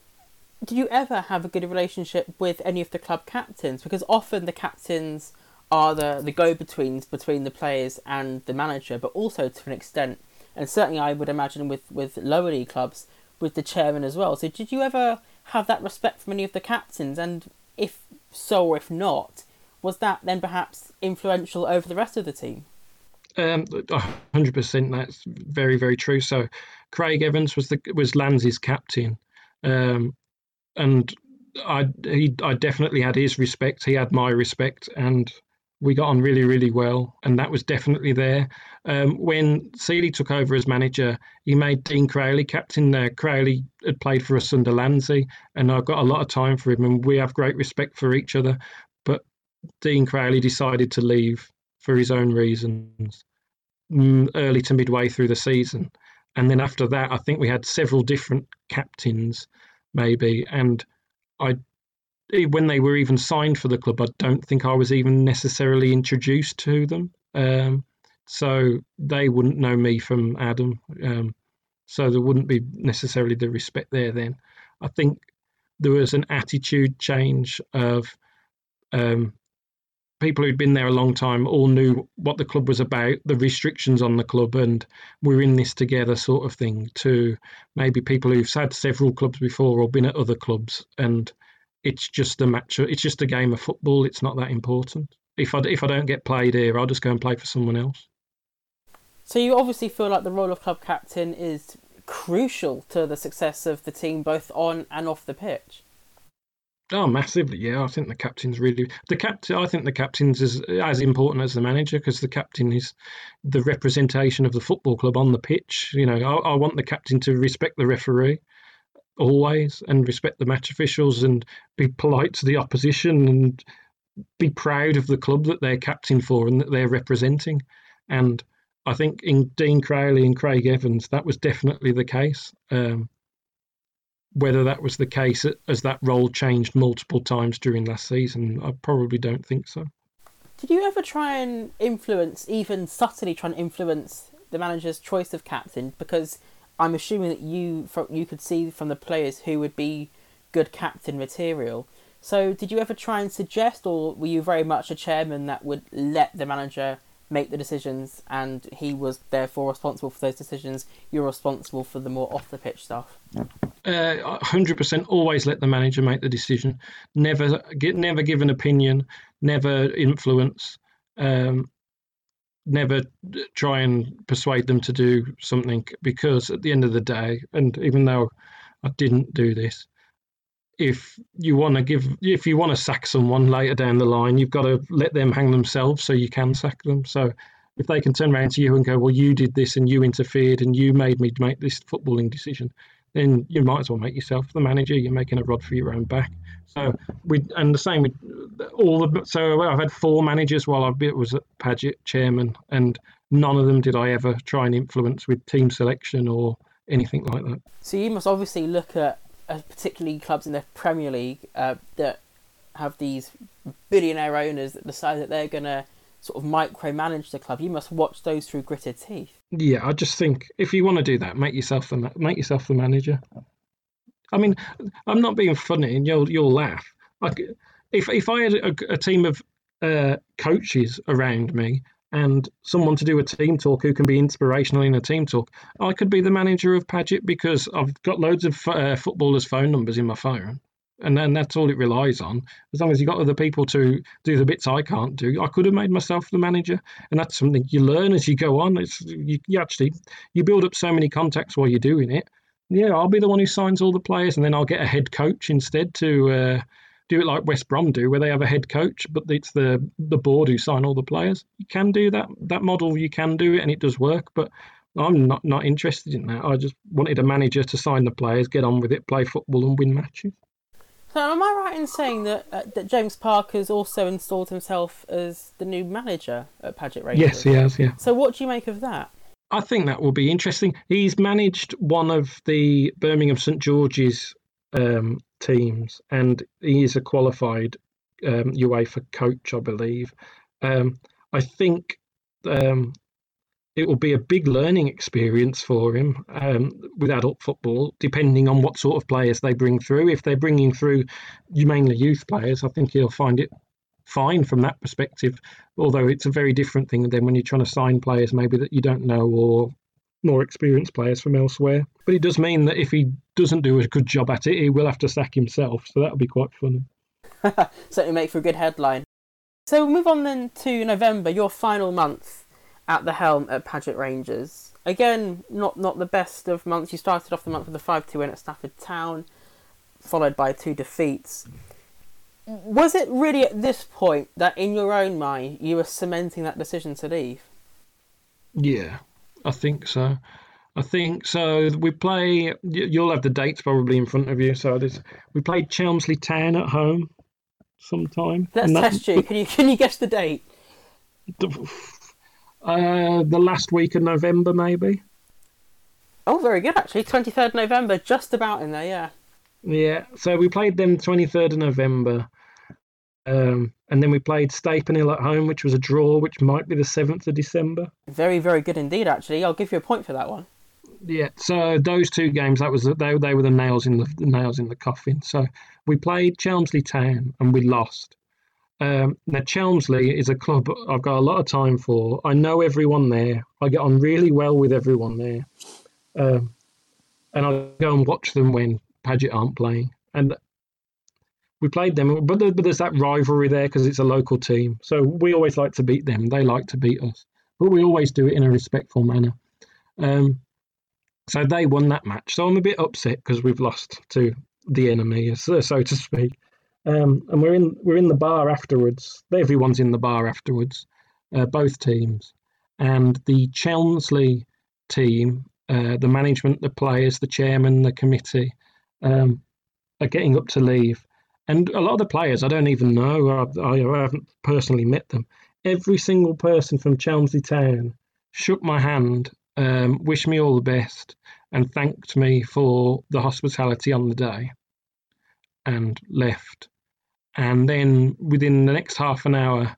S2: do you ever have a good relationship with any of the club captains? Because often the captains are the, the go betweens between the players and the manager, but also to an extent, and certainly I would imagine with, with lower league clubs, with the chairman as well. So did you ever have that respect from any of the captains? And if so or if not, was that then perhaps influential over the rest of the team?
S3: Um, 100%. That's very, very true. So, Craig Evans was the was Lands's captain, um, and I he I definitely had his respect. He had my respect, and we got on really, really well. And that was definitely there. Um, when Seeley took over as manager, he made Dean Crowley captain. There, Crowley had played for us under Landsy, and I've got a lot of time for him, and we have great respect for each other. But Dean Crowley decided to leave for his own reasons mm, early to midway through the season. And then after that, I think we had several different captains, maybe. And I, when they were even signed for the club, I don't think I was even necessarily introduced to them. Um, so they wouldn't know me from Adam. Um, so there wouldn't be necessarily the respect there then. I think there was an attitude change of um, people who'd been there a long time all knew what the club was about, the restrictions on the club, and we're in this together sort of thing. To maybe people who've had several clubs before or been at other clubs, and it's just a match. It's just a game of football. It's not that important. If I if I don't get played here, I'll just go and play for someone else.
S2: So you obviously feel like the role of club captain is crucial to the success of the team, both on and off the pitch.
S3: Oh, massively! Yeah, I think the captain's really the captain. I think the captain's as as important as the manager because the captain is the representation of the football club on the pitch. You know, I, I want the captain to respect the referee always and respect the match officials and be polite to the opposition and be proud of the club that they're captain for and that they're representing. And I think in Dean Crowley and Craig Evans, that was definitely the case. Um, whether that was the case as that role changed multiple times during last season, I probably don't think so.
S2: Did you ever try and influence, even subtly try and influence the manager's choice of captain? Because I'm assuming that you you could see from the players who would be good captain material. So did you ever try and suggest, or were you very much a chairman that would let the manager make the decisions, and he was therefore responsible for those decisions. You're responsible for the more off the pitch stuff.
S3: Uh, hundred percent. Always let the manager make the decision. Never get, never give an opinion. Never influence. Um, never try and persuade them to do something because at the end of the day, and even though I didn't do this, if you want to give if you want to sack someone later down the line you've got to let them hang themselves so you can sack them. So if they can turn around to you and go well you did this and you interfered and you made me make this footballing decision then you might as well make yourself the manager. You're making a rod for your own back. So we and the same with all the so i've had four managers while i was at paget chairman and none of them did i ever try and influence with team selection or anything like that.
S2: So you must obviously look at uh, particularly clubs in the Premier League uh, that have these billionaire owners that decide that they're going to sort of micromanage the club. You must watch those through gritted teeth.
S3: Yeah, I just think if you want to do that, make yourself the make yourself the manager. I mean, I'm not being funny, and you'll you'll laugh. Like if if I had a, a team of uh, coaches around me and someone to do a team talk who can be inspirational in a team talk. I could be the manager of Paget because I've got loads of uh, footballers' phone numbers in my phone, and then that's all it relies on. As long as you've got other people to do the bits I can't do, I could have made myself the manager, and that's something you learn as you go on. It's you, you actually you build up so many contacts while you're doing it. Yeah, I'll be the one who signs all the players, and then I'll get a head coach instead to. Uh, do it like West Brom do, where they have a head coach, but it's the the board who sign all the players. You can do that that model. You can do it, and it does work. But I'm not not interested in that. I just wanted a manager to sign the players, get on with it, play football, and win matches.
S2: So am I right in saying that uh, that James Parker's also installed himself as the new manager at Paget Rangers?
S3: Yes, he has. Yeah.
S2: So what do you make of that?
S3: I think that will be interesting. He's managed one of the Birmingham St George's um, teams, and he is a qualified um, UEFA coach, I believe. Um, I think um, it will be a big learning experience for him um, with adult football, depending on what sort of players they bring through. If they're bringing through mainly youth players, I think he'll find it fine from that perspective. Although it's a very different thing than when you're trying to sign players maybe that you don't know or more experienced players from elsewhere. But it does mean that if he doesn't do a good job at it, he will have to sack himself. So that'll be quite funny.
S2: Certainly make for a good headline. So we'll move on then to November, your final month at the helm at Paget Rangers. Again, not not the best of months. You started off the month with a 5 2 win at Stafford Town, followed by two defeats. Was it really at this point that, in your own mind, you were cementing that decision to leave?
S3: Yeah, I think so. I think so. We play. You'll have the dates probably in front of you. So this, we played Chelmsley Town at home sometime.
S2: Let's that, test you. Can you can you guess the date?
S3: The, uh, the last week of November, maybe.
S2: Oh, very good. Actually, twenty third November, just about in there. Yeah.
S3: Yeah. So we played them twenty third of November. Um, and then we played Stapenhill at home, which was a draw, which might be the 7th of December.
S2: Very, very good indeed, actually. I'll give you a point for that one.
S3: Yeah, so those two games, that was they, they were the nails in the, the nails in the coffin. So we played Chelmsley Town and we lost. Um, now, Chelmsley is a club I've got a lot of time for. I know everyone there. I get on really well with everyone there. Um, and I go and watch them when Paget aren't playing. And we played them, but, but there's that rivalry there because it's a local team. So we always like to beat them. They like to beat us, but we always do it in a respectful manner. Um, so they won that match. So I'm a bit upset because we've lost to the enemy, so, so to speak. Um, and we're in we're in the bar afterwards. Everyone's in the bar afterwards, uh, both teams, and the Chelmsley team, uh, the management, the players, the chairman, the committee, um, are getting up to leave, and a lot of the players I don't even know. I, I haven't personally met them. Every single person from Chelmsley Town shook my hand, um, wished me all the best, and thanked me for the hospitality on the day, and left and then within the next half an hour,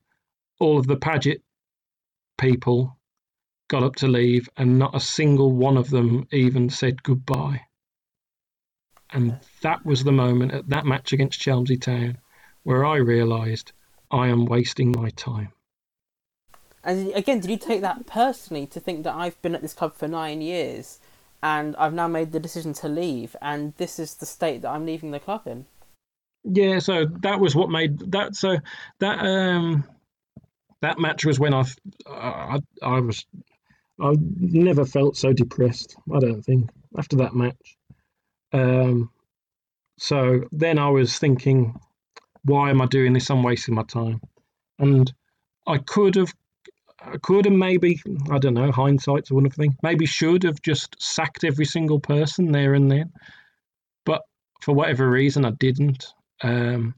S3: all of the Paget people got up to leave, and not a single one of them even said goodbye. And that was the moment at that match against Chelmsley Town where I realised I am wasting my time.
S2: And again, did you take that personally to think that I've been at this club for nine years and I've now made the decision to leave, and this is the state that I'm leaving the club in?
S3: Yeah, so that was what made that. So that um that match was when I I, I was I never felt so depressed. I don't think after that match. Um, so then I was thinking, why am I doing this? I'm wasting my time, and I could have. I could have maybe, I don't know, hindsight's a wonderful thing. Maybe should have just sacked every single person there and then. But for whatever reason, I didn't. Um,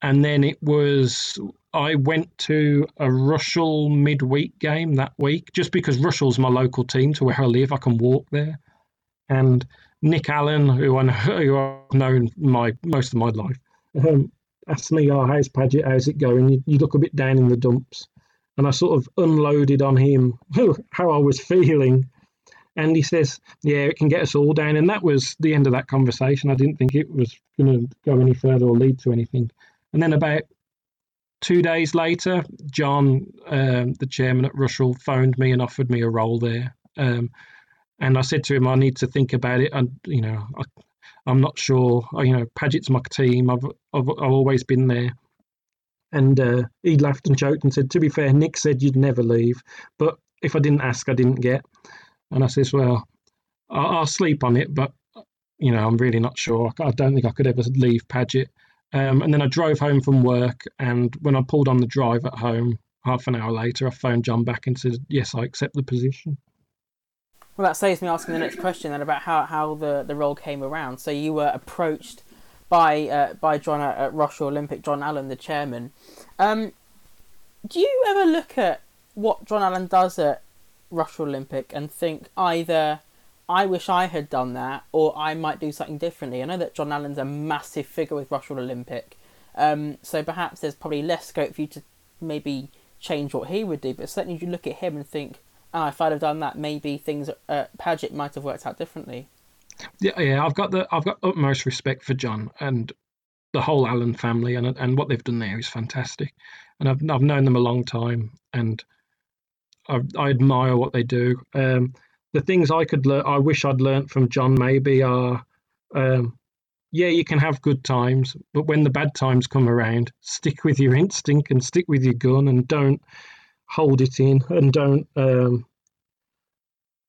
S3: and then it was I went to a Rushall midweek game that week just because Rushall's my local team to where I live. I can walk there, and Nick Allen, who I know, who I've known my most of my life, um, asked me, "Oh, how's Paget? How's it going?" You, you look a bit down in the dumps, and I sort of unloaded on him how I was feeling, and he says, Yeah, it can get us all down. And that was the end of that conversation. I didn't think it was going to go any further or lead to anything. And then about two days later, John, um, the chairman at Rushall, phoned me and offered me a role there. Um, and I said to him, I need to think about it. And, you know, I, I'm not sure. You know, Paget's my team. I've, I've, I've always been there. And uh, he laughed and joked and said, To be fair, Nick said you'd never leave. But if I didn't ask, I didn't get. And I says, well, I'll, I'll sleep on it, but you know, I'm really not sure. I don't think I could ever leave Paget. Um, and then I drove home from work, and when I pulled on the drive at home, half an hour later, I phoned John back and said, "Yes, I accept the position."
S2: Well, that saves me asking the next question then about how, how the, the role came around. So you were approached by uh, by John at, at Rushall Olympic, John Allen, the chairman. Um, do you ever look at what John Allen does at Rushall Olympic and think either I wish I had done that or I might do something differently. I know that John Allen's a massive figure with Rushall Olympic, um, so perhaps there's probably less scope for you to maybe change what he would do, but certainly you look at him and think, oh, if I'd have done that, maybe things at Paget might have worked out differently.
S3: Yeah, yeah, I've got the I've got utmost respect for John and the whole Allen family, and and what they've done there is fantastic, and I've I've known them a long time, and I, I admire what they do. Um, the things I could learn, I wish I'd learned from John maybe are, um, yeah, you can have good times, but when the bad times come around, stick with your instinct and stick with your gun and don't hold it in and don't, um,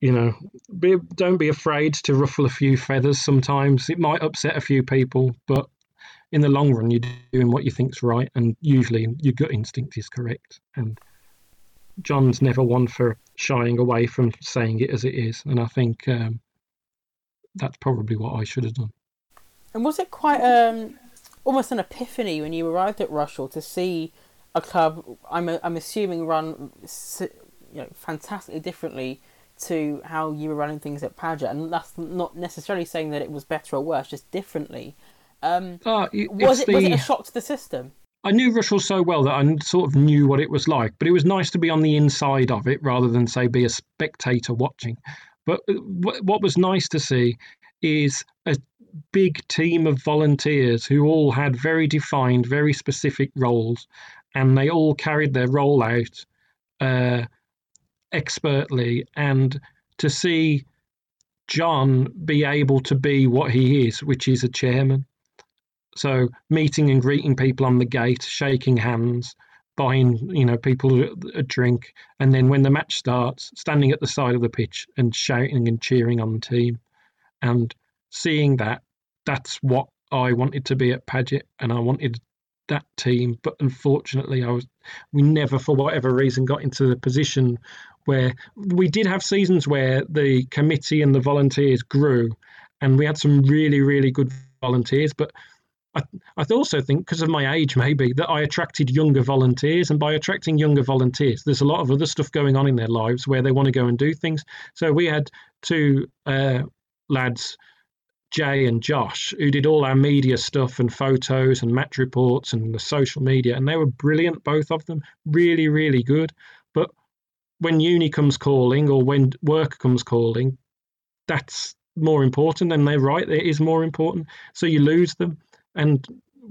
S3: you know, be, don't be afraid to ruffle a few feathers. Sometimes it might upset a few people, but in the long run, you're doing what you think's right, and usually your gut instinct is correct. And John's never one for shying away from saying it as it is, and I think um, that's probably what I should have done.
S2: And was it quite um, almost an epiphany when you arrived at Rushall to see a club? I'm I'm assuming run you know fantastically differently to how you were running things at Paget, and that's not necessarily saying that it was better or worse, just differently. Um, uh, was it the... was it a shock to the system?
S3: I knew Rushall so well that I sort of knew what it was like, but it was nice to be on the inside of it rather than, say, be a spectator watching. But uh, what was nice to see is a, big team of volunteers who all had very defined, very specific roles, and they all carried their role out uh, expertly. And to see John be able to be what he is, which is a chairman. So meeting and greeting people on the gate, shaking hands, buying you know people a drink, and then when the match starts, standing at the side of the pitch and shouting and cheering on the team, and seeing that that's what I wanted to be at Paget, and I wanted that team. But unfortunately, I was we never, for whatever reason, got into the position where we did have seasons where the committee and the volunteers grew, and we had some really, really good volunteers. But I, I also think because of my age, maybe that I attracted younger volunteers, and by attracting younger volunteers, there's a lot of other stuff going on in their lives where they want to go and do things. So we had two uh, lads Jay and Josh, who did all our media stuff and photos and match reports and the social media, and they were brilliant, both of them, really, really good. But when uni comes calling or when work comes calling, that's more important, and they're right, it is more important. So you lose them, and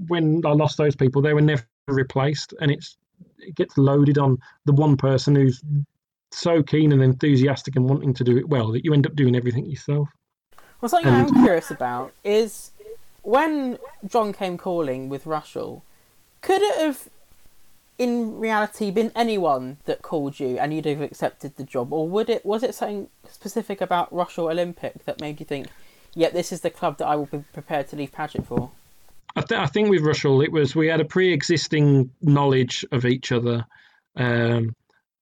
S3: when I lost those people, they were never replaced, and it's it gets loaded on the one person who's so keen and enthusiastic and wanting to do it well that you end up doing everything yourself.
S2: Well, something I'm curious about is when John came calling with Rushall, could it have, in reality, been anyone that called you and you'd have accepted the job, or would it was it something specific about Rushall Olympic that made you think, "Yeah, this is the club that I will be prepared to leave Paget for"?
S3: I, th- I think with Rushall, it was we had a pre-existing knowledge of each other. Um,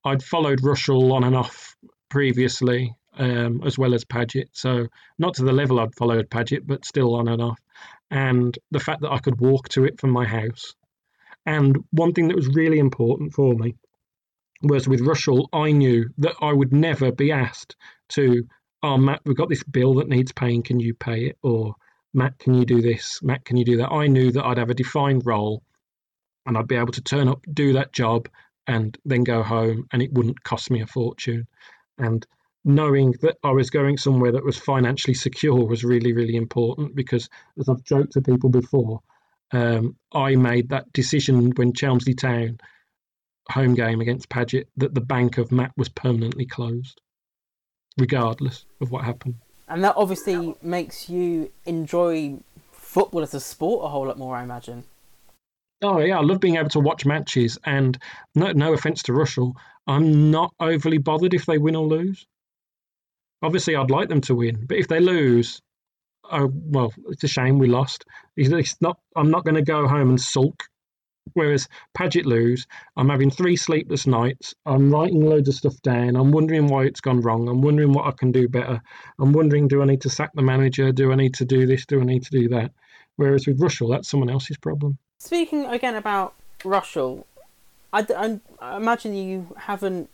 S3: I'd followed Rushall on and off previously, um, as well as Paget. So not to the level I'd followed Paget, but still on and off. And the fact that I could walk to it from my house. And one thing that was really important for me was with Rushall, I knew that I would never be asked to, oh, Matt, we've got this bill that needs paying, can you pay it? Or Matt, can you do this? Matt, can you do that? I knew that I'd have a defined role and I'd be able to turn up, do that job, and then go home, and it wouldn't cost me a fortune. And knowing that I was going somewhere that was financially secure was really, really important because, as I've joked to people before, um, I made that decision when Chelmsley Town home game against Paget that the bank of Matt was permanently closed, regardless of what happened.
S2: And that obviously makes you enjoy football as a sport a whole lot more, I imagine.
S3: Oh yeah, I love being able to watch matches, and no, no offense to Rushall, I'm not overly bothered if they win or lose obviously I'd like them to win, but if they lose, oh well, it's a shame we lost. It's not. I'm not going to go home and sulk. Whereas Paget lose, I'm having three sleepless nights. I'm writing loads of stuff down. I'm wondering why it's gone wrong. I'm wondering what I can do better. I'm wondering, do I need to sack the manager? Do I need to do this? Do I need to do that? Whereas with Rushall, that's someone else's problem.
S2: Speaking again about Rushall, I, I, I imagine you haven't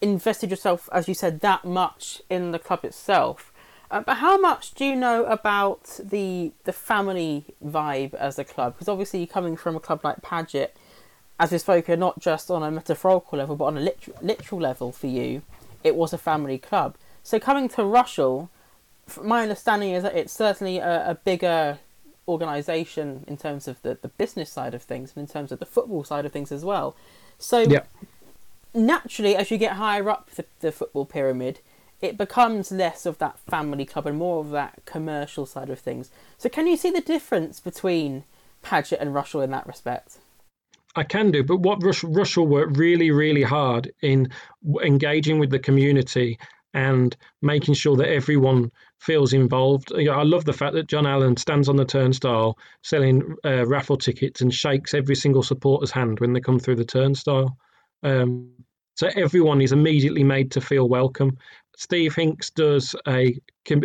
S2: invested yourself, as you said, that much in the club itself. Uh, but how much do you know about the the family vibe as a club? Because obviously, coming from a club like Paget, as we've spoken, not just on a metaphorical level, but on a literal, literal level for you, it was a family club. So coming to Rushall, my understanding is that it's certainly a, a bigger organisation in terms of the, the business side of things and in terms of the football side of things as well. So
S3: yeah
S2: naturally, as you get higher up the, the football pyramid, it becomes less of that family club and more of that commercial side of things. So, can you see the difference between Paget and Rushall in that respect?
S3: I can do, but what Rush, Rushall worked really, really hard in engaging with the community and making sure that everyone feels involved. I love the fact that John Allen stands on the turnstile selling uh, raffle tickets and shakes every single supporter's hand when they come through the turnstile. Um, so everyone is immediately made to feel welcome. Steve Hinks does a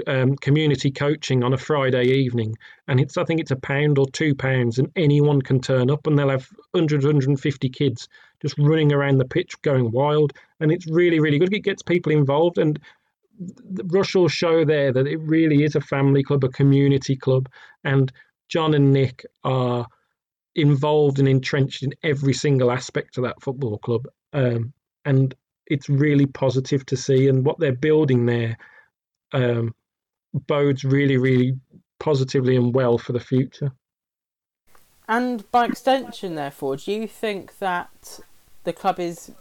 S3: um, community coaching on a Friday evening, and it's I think it's a pound or two pounds, and anyone can turn up, and they'll have 100, 150 kids just running around the pitch going wild, and it's really, really good. It gets people involved, and Rushall show there that it really is a family club, a community club, and John and Nick are involved and entrenched in every single aspect of that football club. Um, and it's really positive to see. And what they're building there um, bodes really, really positively and well for the future.
S2: And by extension, therefore, do you think that the club is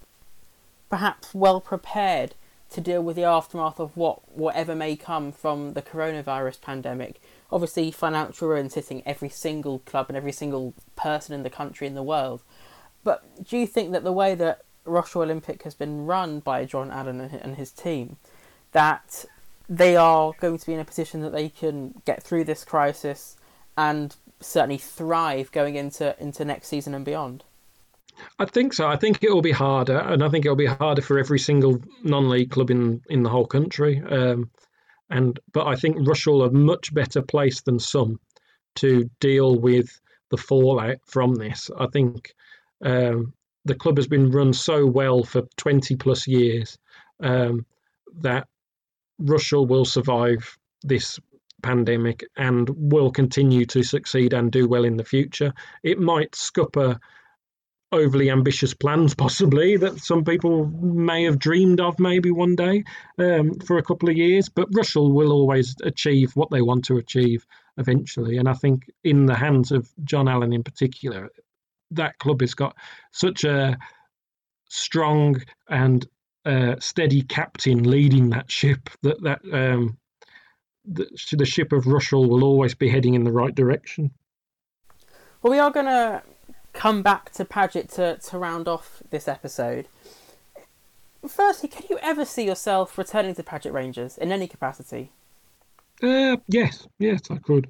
S2: perhaps well prepared to deal with the aftermath of what whatever may come from the coronavirus pandemic? Obviously, financial ruin hitting every single club and every single person in the country in the world. But do you think that the way that Rushall Olympic has been run by John Allen and his team, that they are going to be in a position that they can get through this crisis and certainly thrive going into into next season and beyond.
S3: I think so. I think it will be harder, and I think it will be harder for every single non-league club in in the whole country. Um, and but I think Rushall are much better placed than some to deal with the fallout from this. I think um, the club has been run so well for 20 plus years um, that Rushall will survive this pandemic and will continue to succeed and do well in the future. It might scupper overly ambitious plans, possibly that some people may have dreamed of maybe one day um, for a couple of years, but Rushall will always achieve what they want to achieve eventually. And I think in the hands of John Allen in particular, that club has got such a strong and uh, steady captain leading that ship that that um, the, the ship of Rushall will always be heading in the right direction.
S2: Well, we are going to come back to Paget to, to round off this episode. Firstly, can you ever see yourself returning to Paget Rangers in any capacity?
S3: Uh, yes, yes, I could.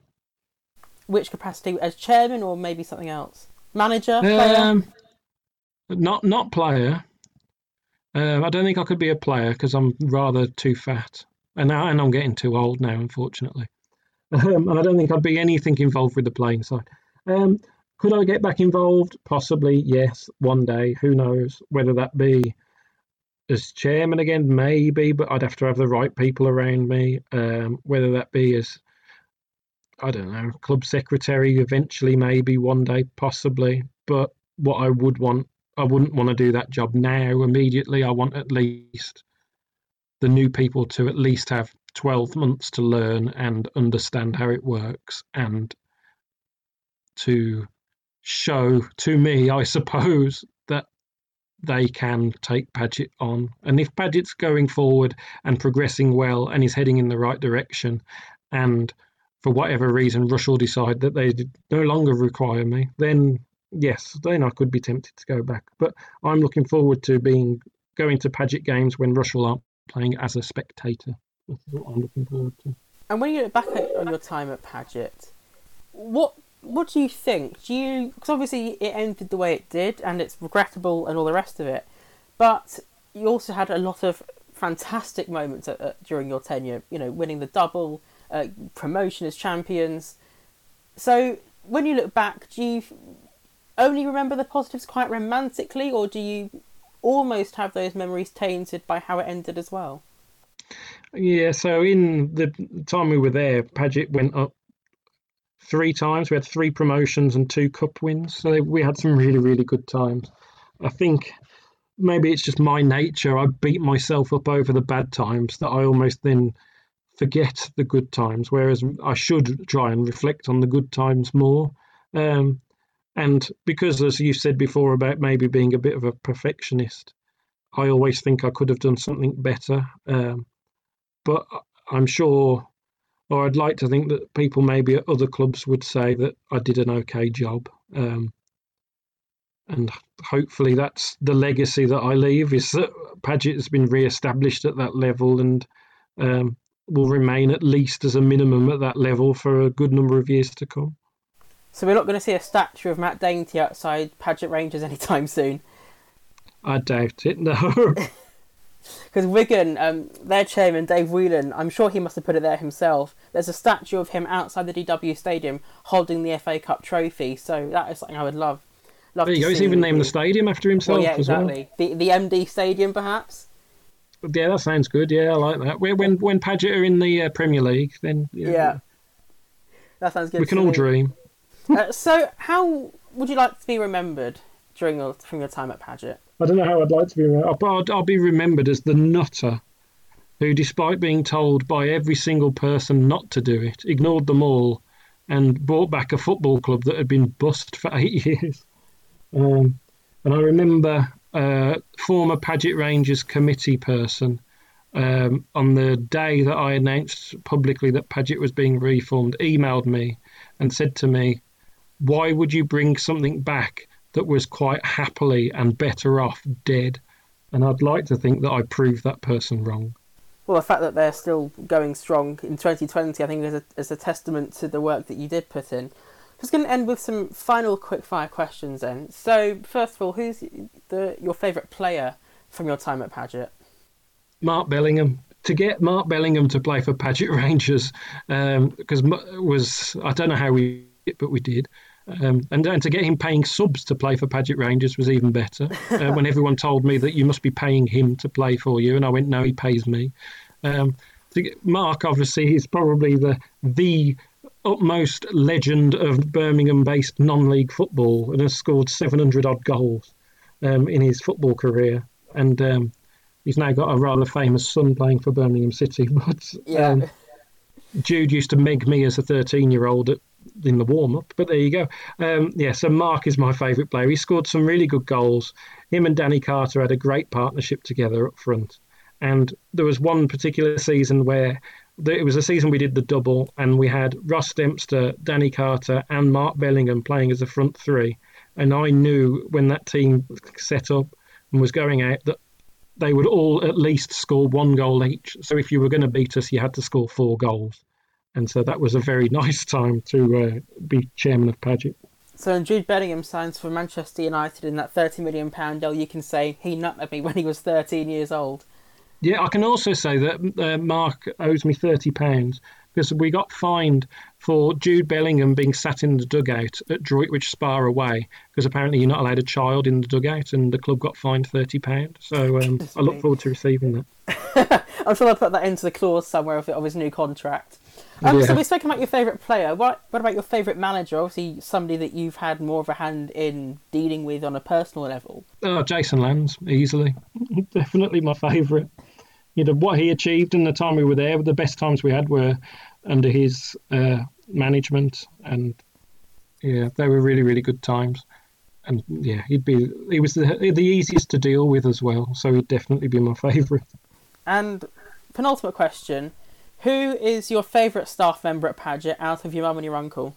S2: Which capacity? As chairman or maybe something else? Manager? Player?
S3: Um, not not player. Um, I don't think I could be a player because I'm rather too fat, and now and I'm getting too old now, unfortunately. Um, and I don't think I'd be anything involved with the playing side. Um, could I get back involved? Possibly, yes, one day. Who knows? Whether that be as chairman again, maybe, but I'd have to have the right people around me. Um, whether that be as I don't know, club secretary eventually, maybe one day, possibly. But what I would want I wouldn't want to do that job now immediately. I want at least the new people to at least have 12 months to learn and understand how it works and to show to me, I suppose, that they can take Paget on. And if Paget's going forward and progressing well and is heading in the right direction, and for whatever reason Rushall decide that they no longer require me, then yes, then I could be tempted to go back. But I'm looking forward to being going to Paget games when Rushall aren't playing as a spectator. That's what I'm looking forward to.
S2: And when you look back at, on your time at Paget, what what do you think? Do you because obviously it ended the way it did, and it's regrettable and all the rest of it, but you also had a lot of fantastic moments during your tenure. You know, winning the double, uh, promotion as champions. So when you look back, do you only remember the positives quite romantically, or do you almost have those memories tainted by how it ended as well?
S3: Yeah, so in the time we were there, Paget went up three times. We had three promotions and two cup wins. So we had some really, really good times. I think maybe it's just my nature. I beat myself up over the bad times that I almost then forget the good times, whereas I should try and reflect on the good times more. Um, and because, as you said before about maybe being a bit of a perfectionist, I always think I could have done something better. Um, but I'm sure, or I'd like to think that people maybe at other clubs would say that I did an okay job. Um, and hopefully that's the legacy that I leave is that Paget has been re-established at that level and um, will remain at least as a minimum at that level for a good number of years to come.
S2: So we're not going to see a statue of Matt Dainty outside Paget Rangers anytime soon.
S3: I doubt it. No.
S2: Because Wigan, um, their chairman Dave Whelan, I'm sure he must have put it there himself. There's a statue of him outside the DW Stadium holding the FA Cup trophy. So that is something I would love. love
S3: there you go. He's even named the stadium after himself.
S2: Well, yeah, exactly. Well. The the MD Stadium, perhaps.
S3: Yeah, that sounds good. Yeah, I like that. When when Paget are in the uh, Premier League, then
S2: yeah. yeah. that sounds good.
S3: We can all
S2: me.
S3: dream.
S2: uh, so, how would you like to be remembered during your from your time at Paget?
S3: I don't know how I'd like to be remembered. I'll, I'll be remembered as the nutter who, despite being told by every single person not to do it, ignored them all and brought back a football club that had been bust for eight years. Um, and I remember uh, former Paget Rangers committee person um, on the day that I announced publicly that Paget was being reformed, emailed me and said to me, Why would you bring something back that was quite happily and better off dead? And I'd like to think that I proved that person wrong.
S2: Well, the fact that they're still going strong in 2020, I think, is a, is a testament to the work that you did put in. Just going to end with some final quick fire questions then. So, first of all, who's the, your favourite player from your time at Paget?
S3: Mark Bellingham. To get Mark Bellingham to play for Paget Rangers, because um, was I don't know how we, but we did. Um, and then to get him paying subs to play for Paget Rangers was even better. Uh, when everyone told me that you must be paying him to play for you, and I went, no, he pays me. Um, Mark obviously is probably the the utmost legend of Birmingham-based non-league football, and has scored 700 odd goals um, in his football career. And um, he's now got a rather famous son playing for Birmingham City. But
S2: yeah. Um,
S3: Jude used to meg me as a 13 year old in the warm up, but there you go. Um, yeah, so Mark is my favourite player. He scored some really good goals. Him and Danny Carter had a great partnership together up front. And there was one particular season where it was a season we did the double, and we had Russ Dempster, Danny Carter, and Mark Bellingham playing as a front three. And I knew when that team set up and was going out that they would all at least score one goal each. So if you were going to beat us, you had to score four goals. And so that was a very nice time to uh, be chairman of Paget.
S2: So when Jude Bellingham signs for Manchester United in that £30 million deal, you can say he nutmegged me when he was 13 years old.
S3: Yeah, I can also say that uh, Mark owes me £30 because we got fined for Jude Bellingham being sat in the dugout at Droitwich Spa away because apparently you're not allowed a child in the dugout and the club got fined thirty pound. So um, I look forward to receiving
S2: that. I'm sure they'll put that into the clause somewhere of, of his new contract. Um, yeah. So we spoke about your favourite player. What what about your favourite manager? Obviously, somebody that you've had more of a hand in dealing with on a personal level.
S3: Oh, Jason Lambs, easily, definitely my favourite. You know what he achieved in the time we were there. The best times we had were under his uh, management, and yeah, they were really really good times. And yeah, he'd be he was the the easiest to deal with as well, so he'd definitely be my favourite.
S2: And penultimate question: Who is your favourite staff member at Paget out of your mum and your uncle?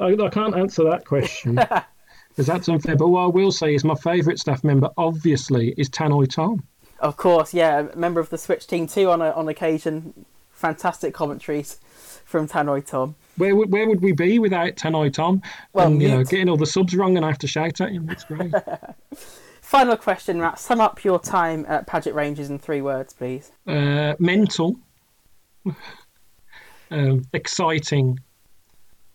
S3: I, I can't answer that question. because that's unfair. But what I will say is my favourite staff member, obviously, is Tannoy Tom.
S2: Of course, yeah, member of the Switch team too on a, on occasion fantastic commentaries from Tannoy Tom.
S3: Where would where would we be without Tannoy Tom? Well, and, you know, getting all the subs wrong and I have to shout at him. That's great.
S2: Final question, Matt. Sum up your time at Paget Rangers in three words, please.
S3: Uh, mental, um, exciting,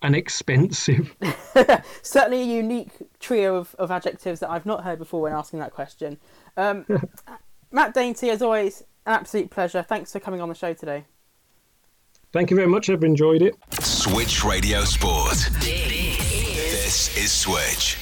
S3: and expensive.
S2: Certainly a unique trio of, of adjectives that I've not heard before when asking that question. Um, Matt Dainty, as always, an absolute pleasure. Thanks for coming on the show today.
S3: Thank you very much. I've enjoyed it.
S1: Switch Radio Sport. This is Switch.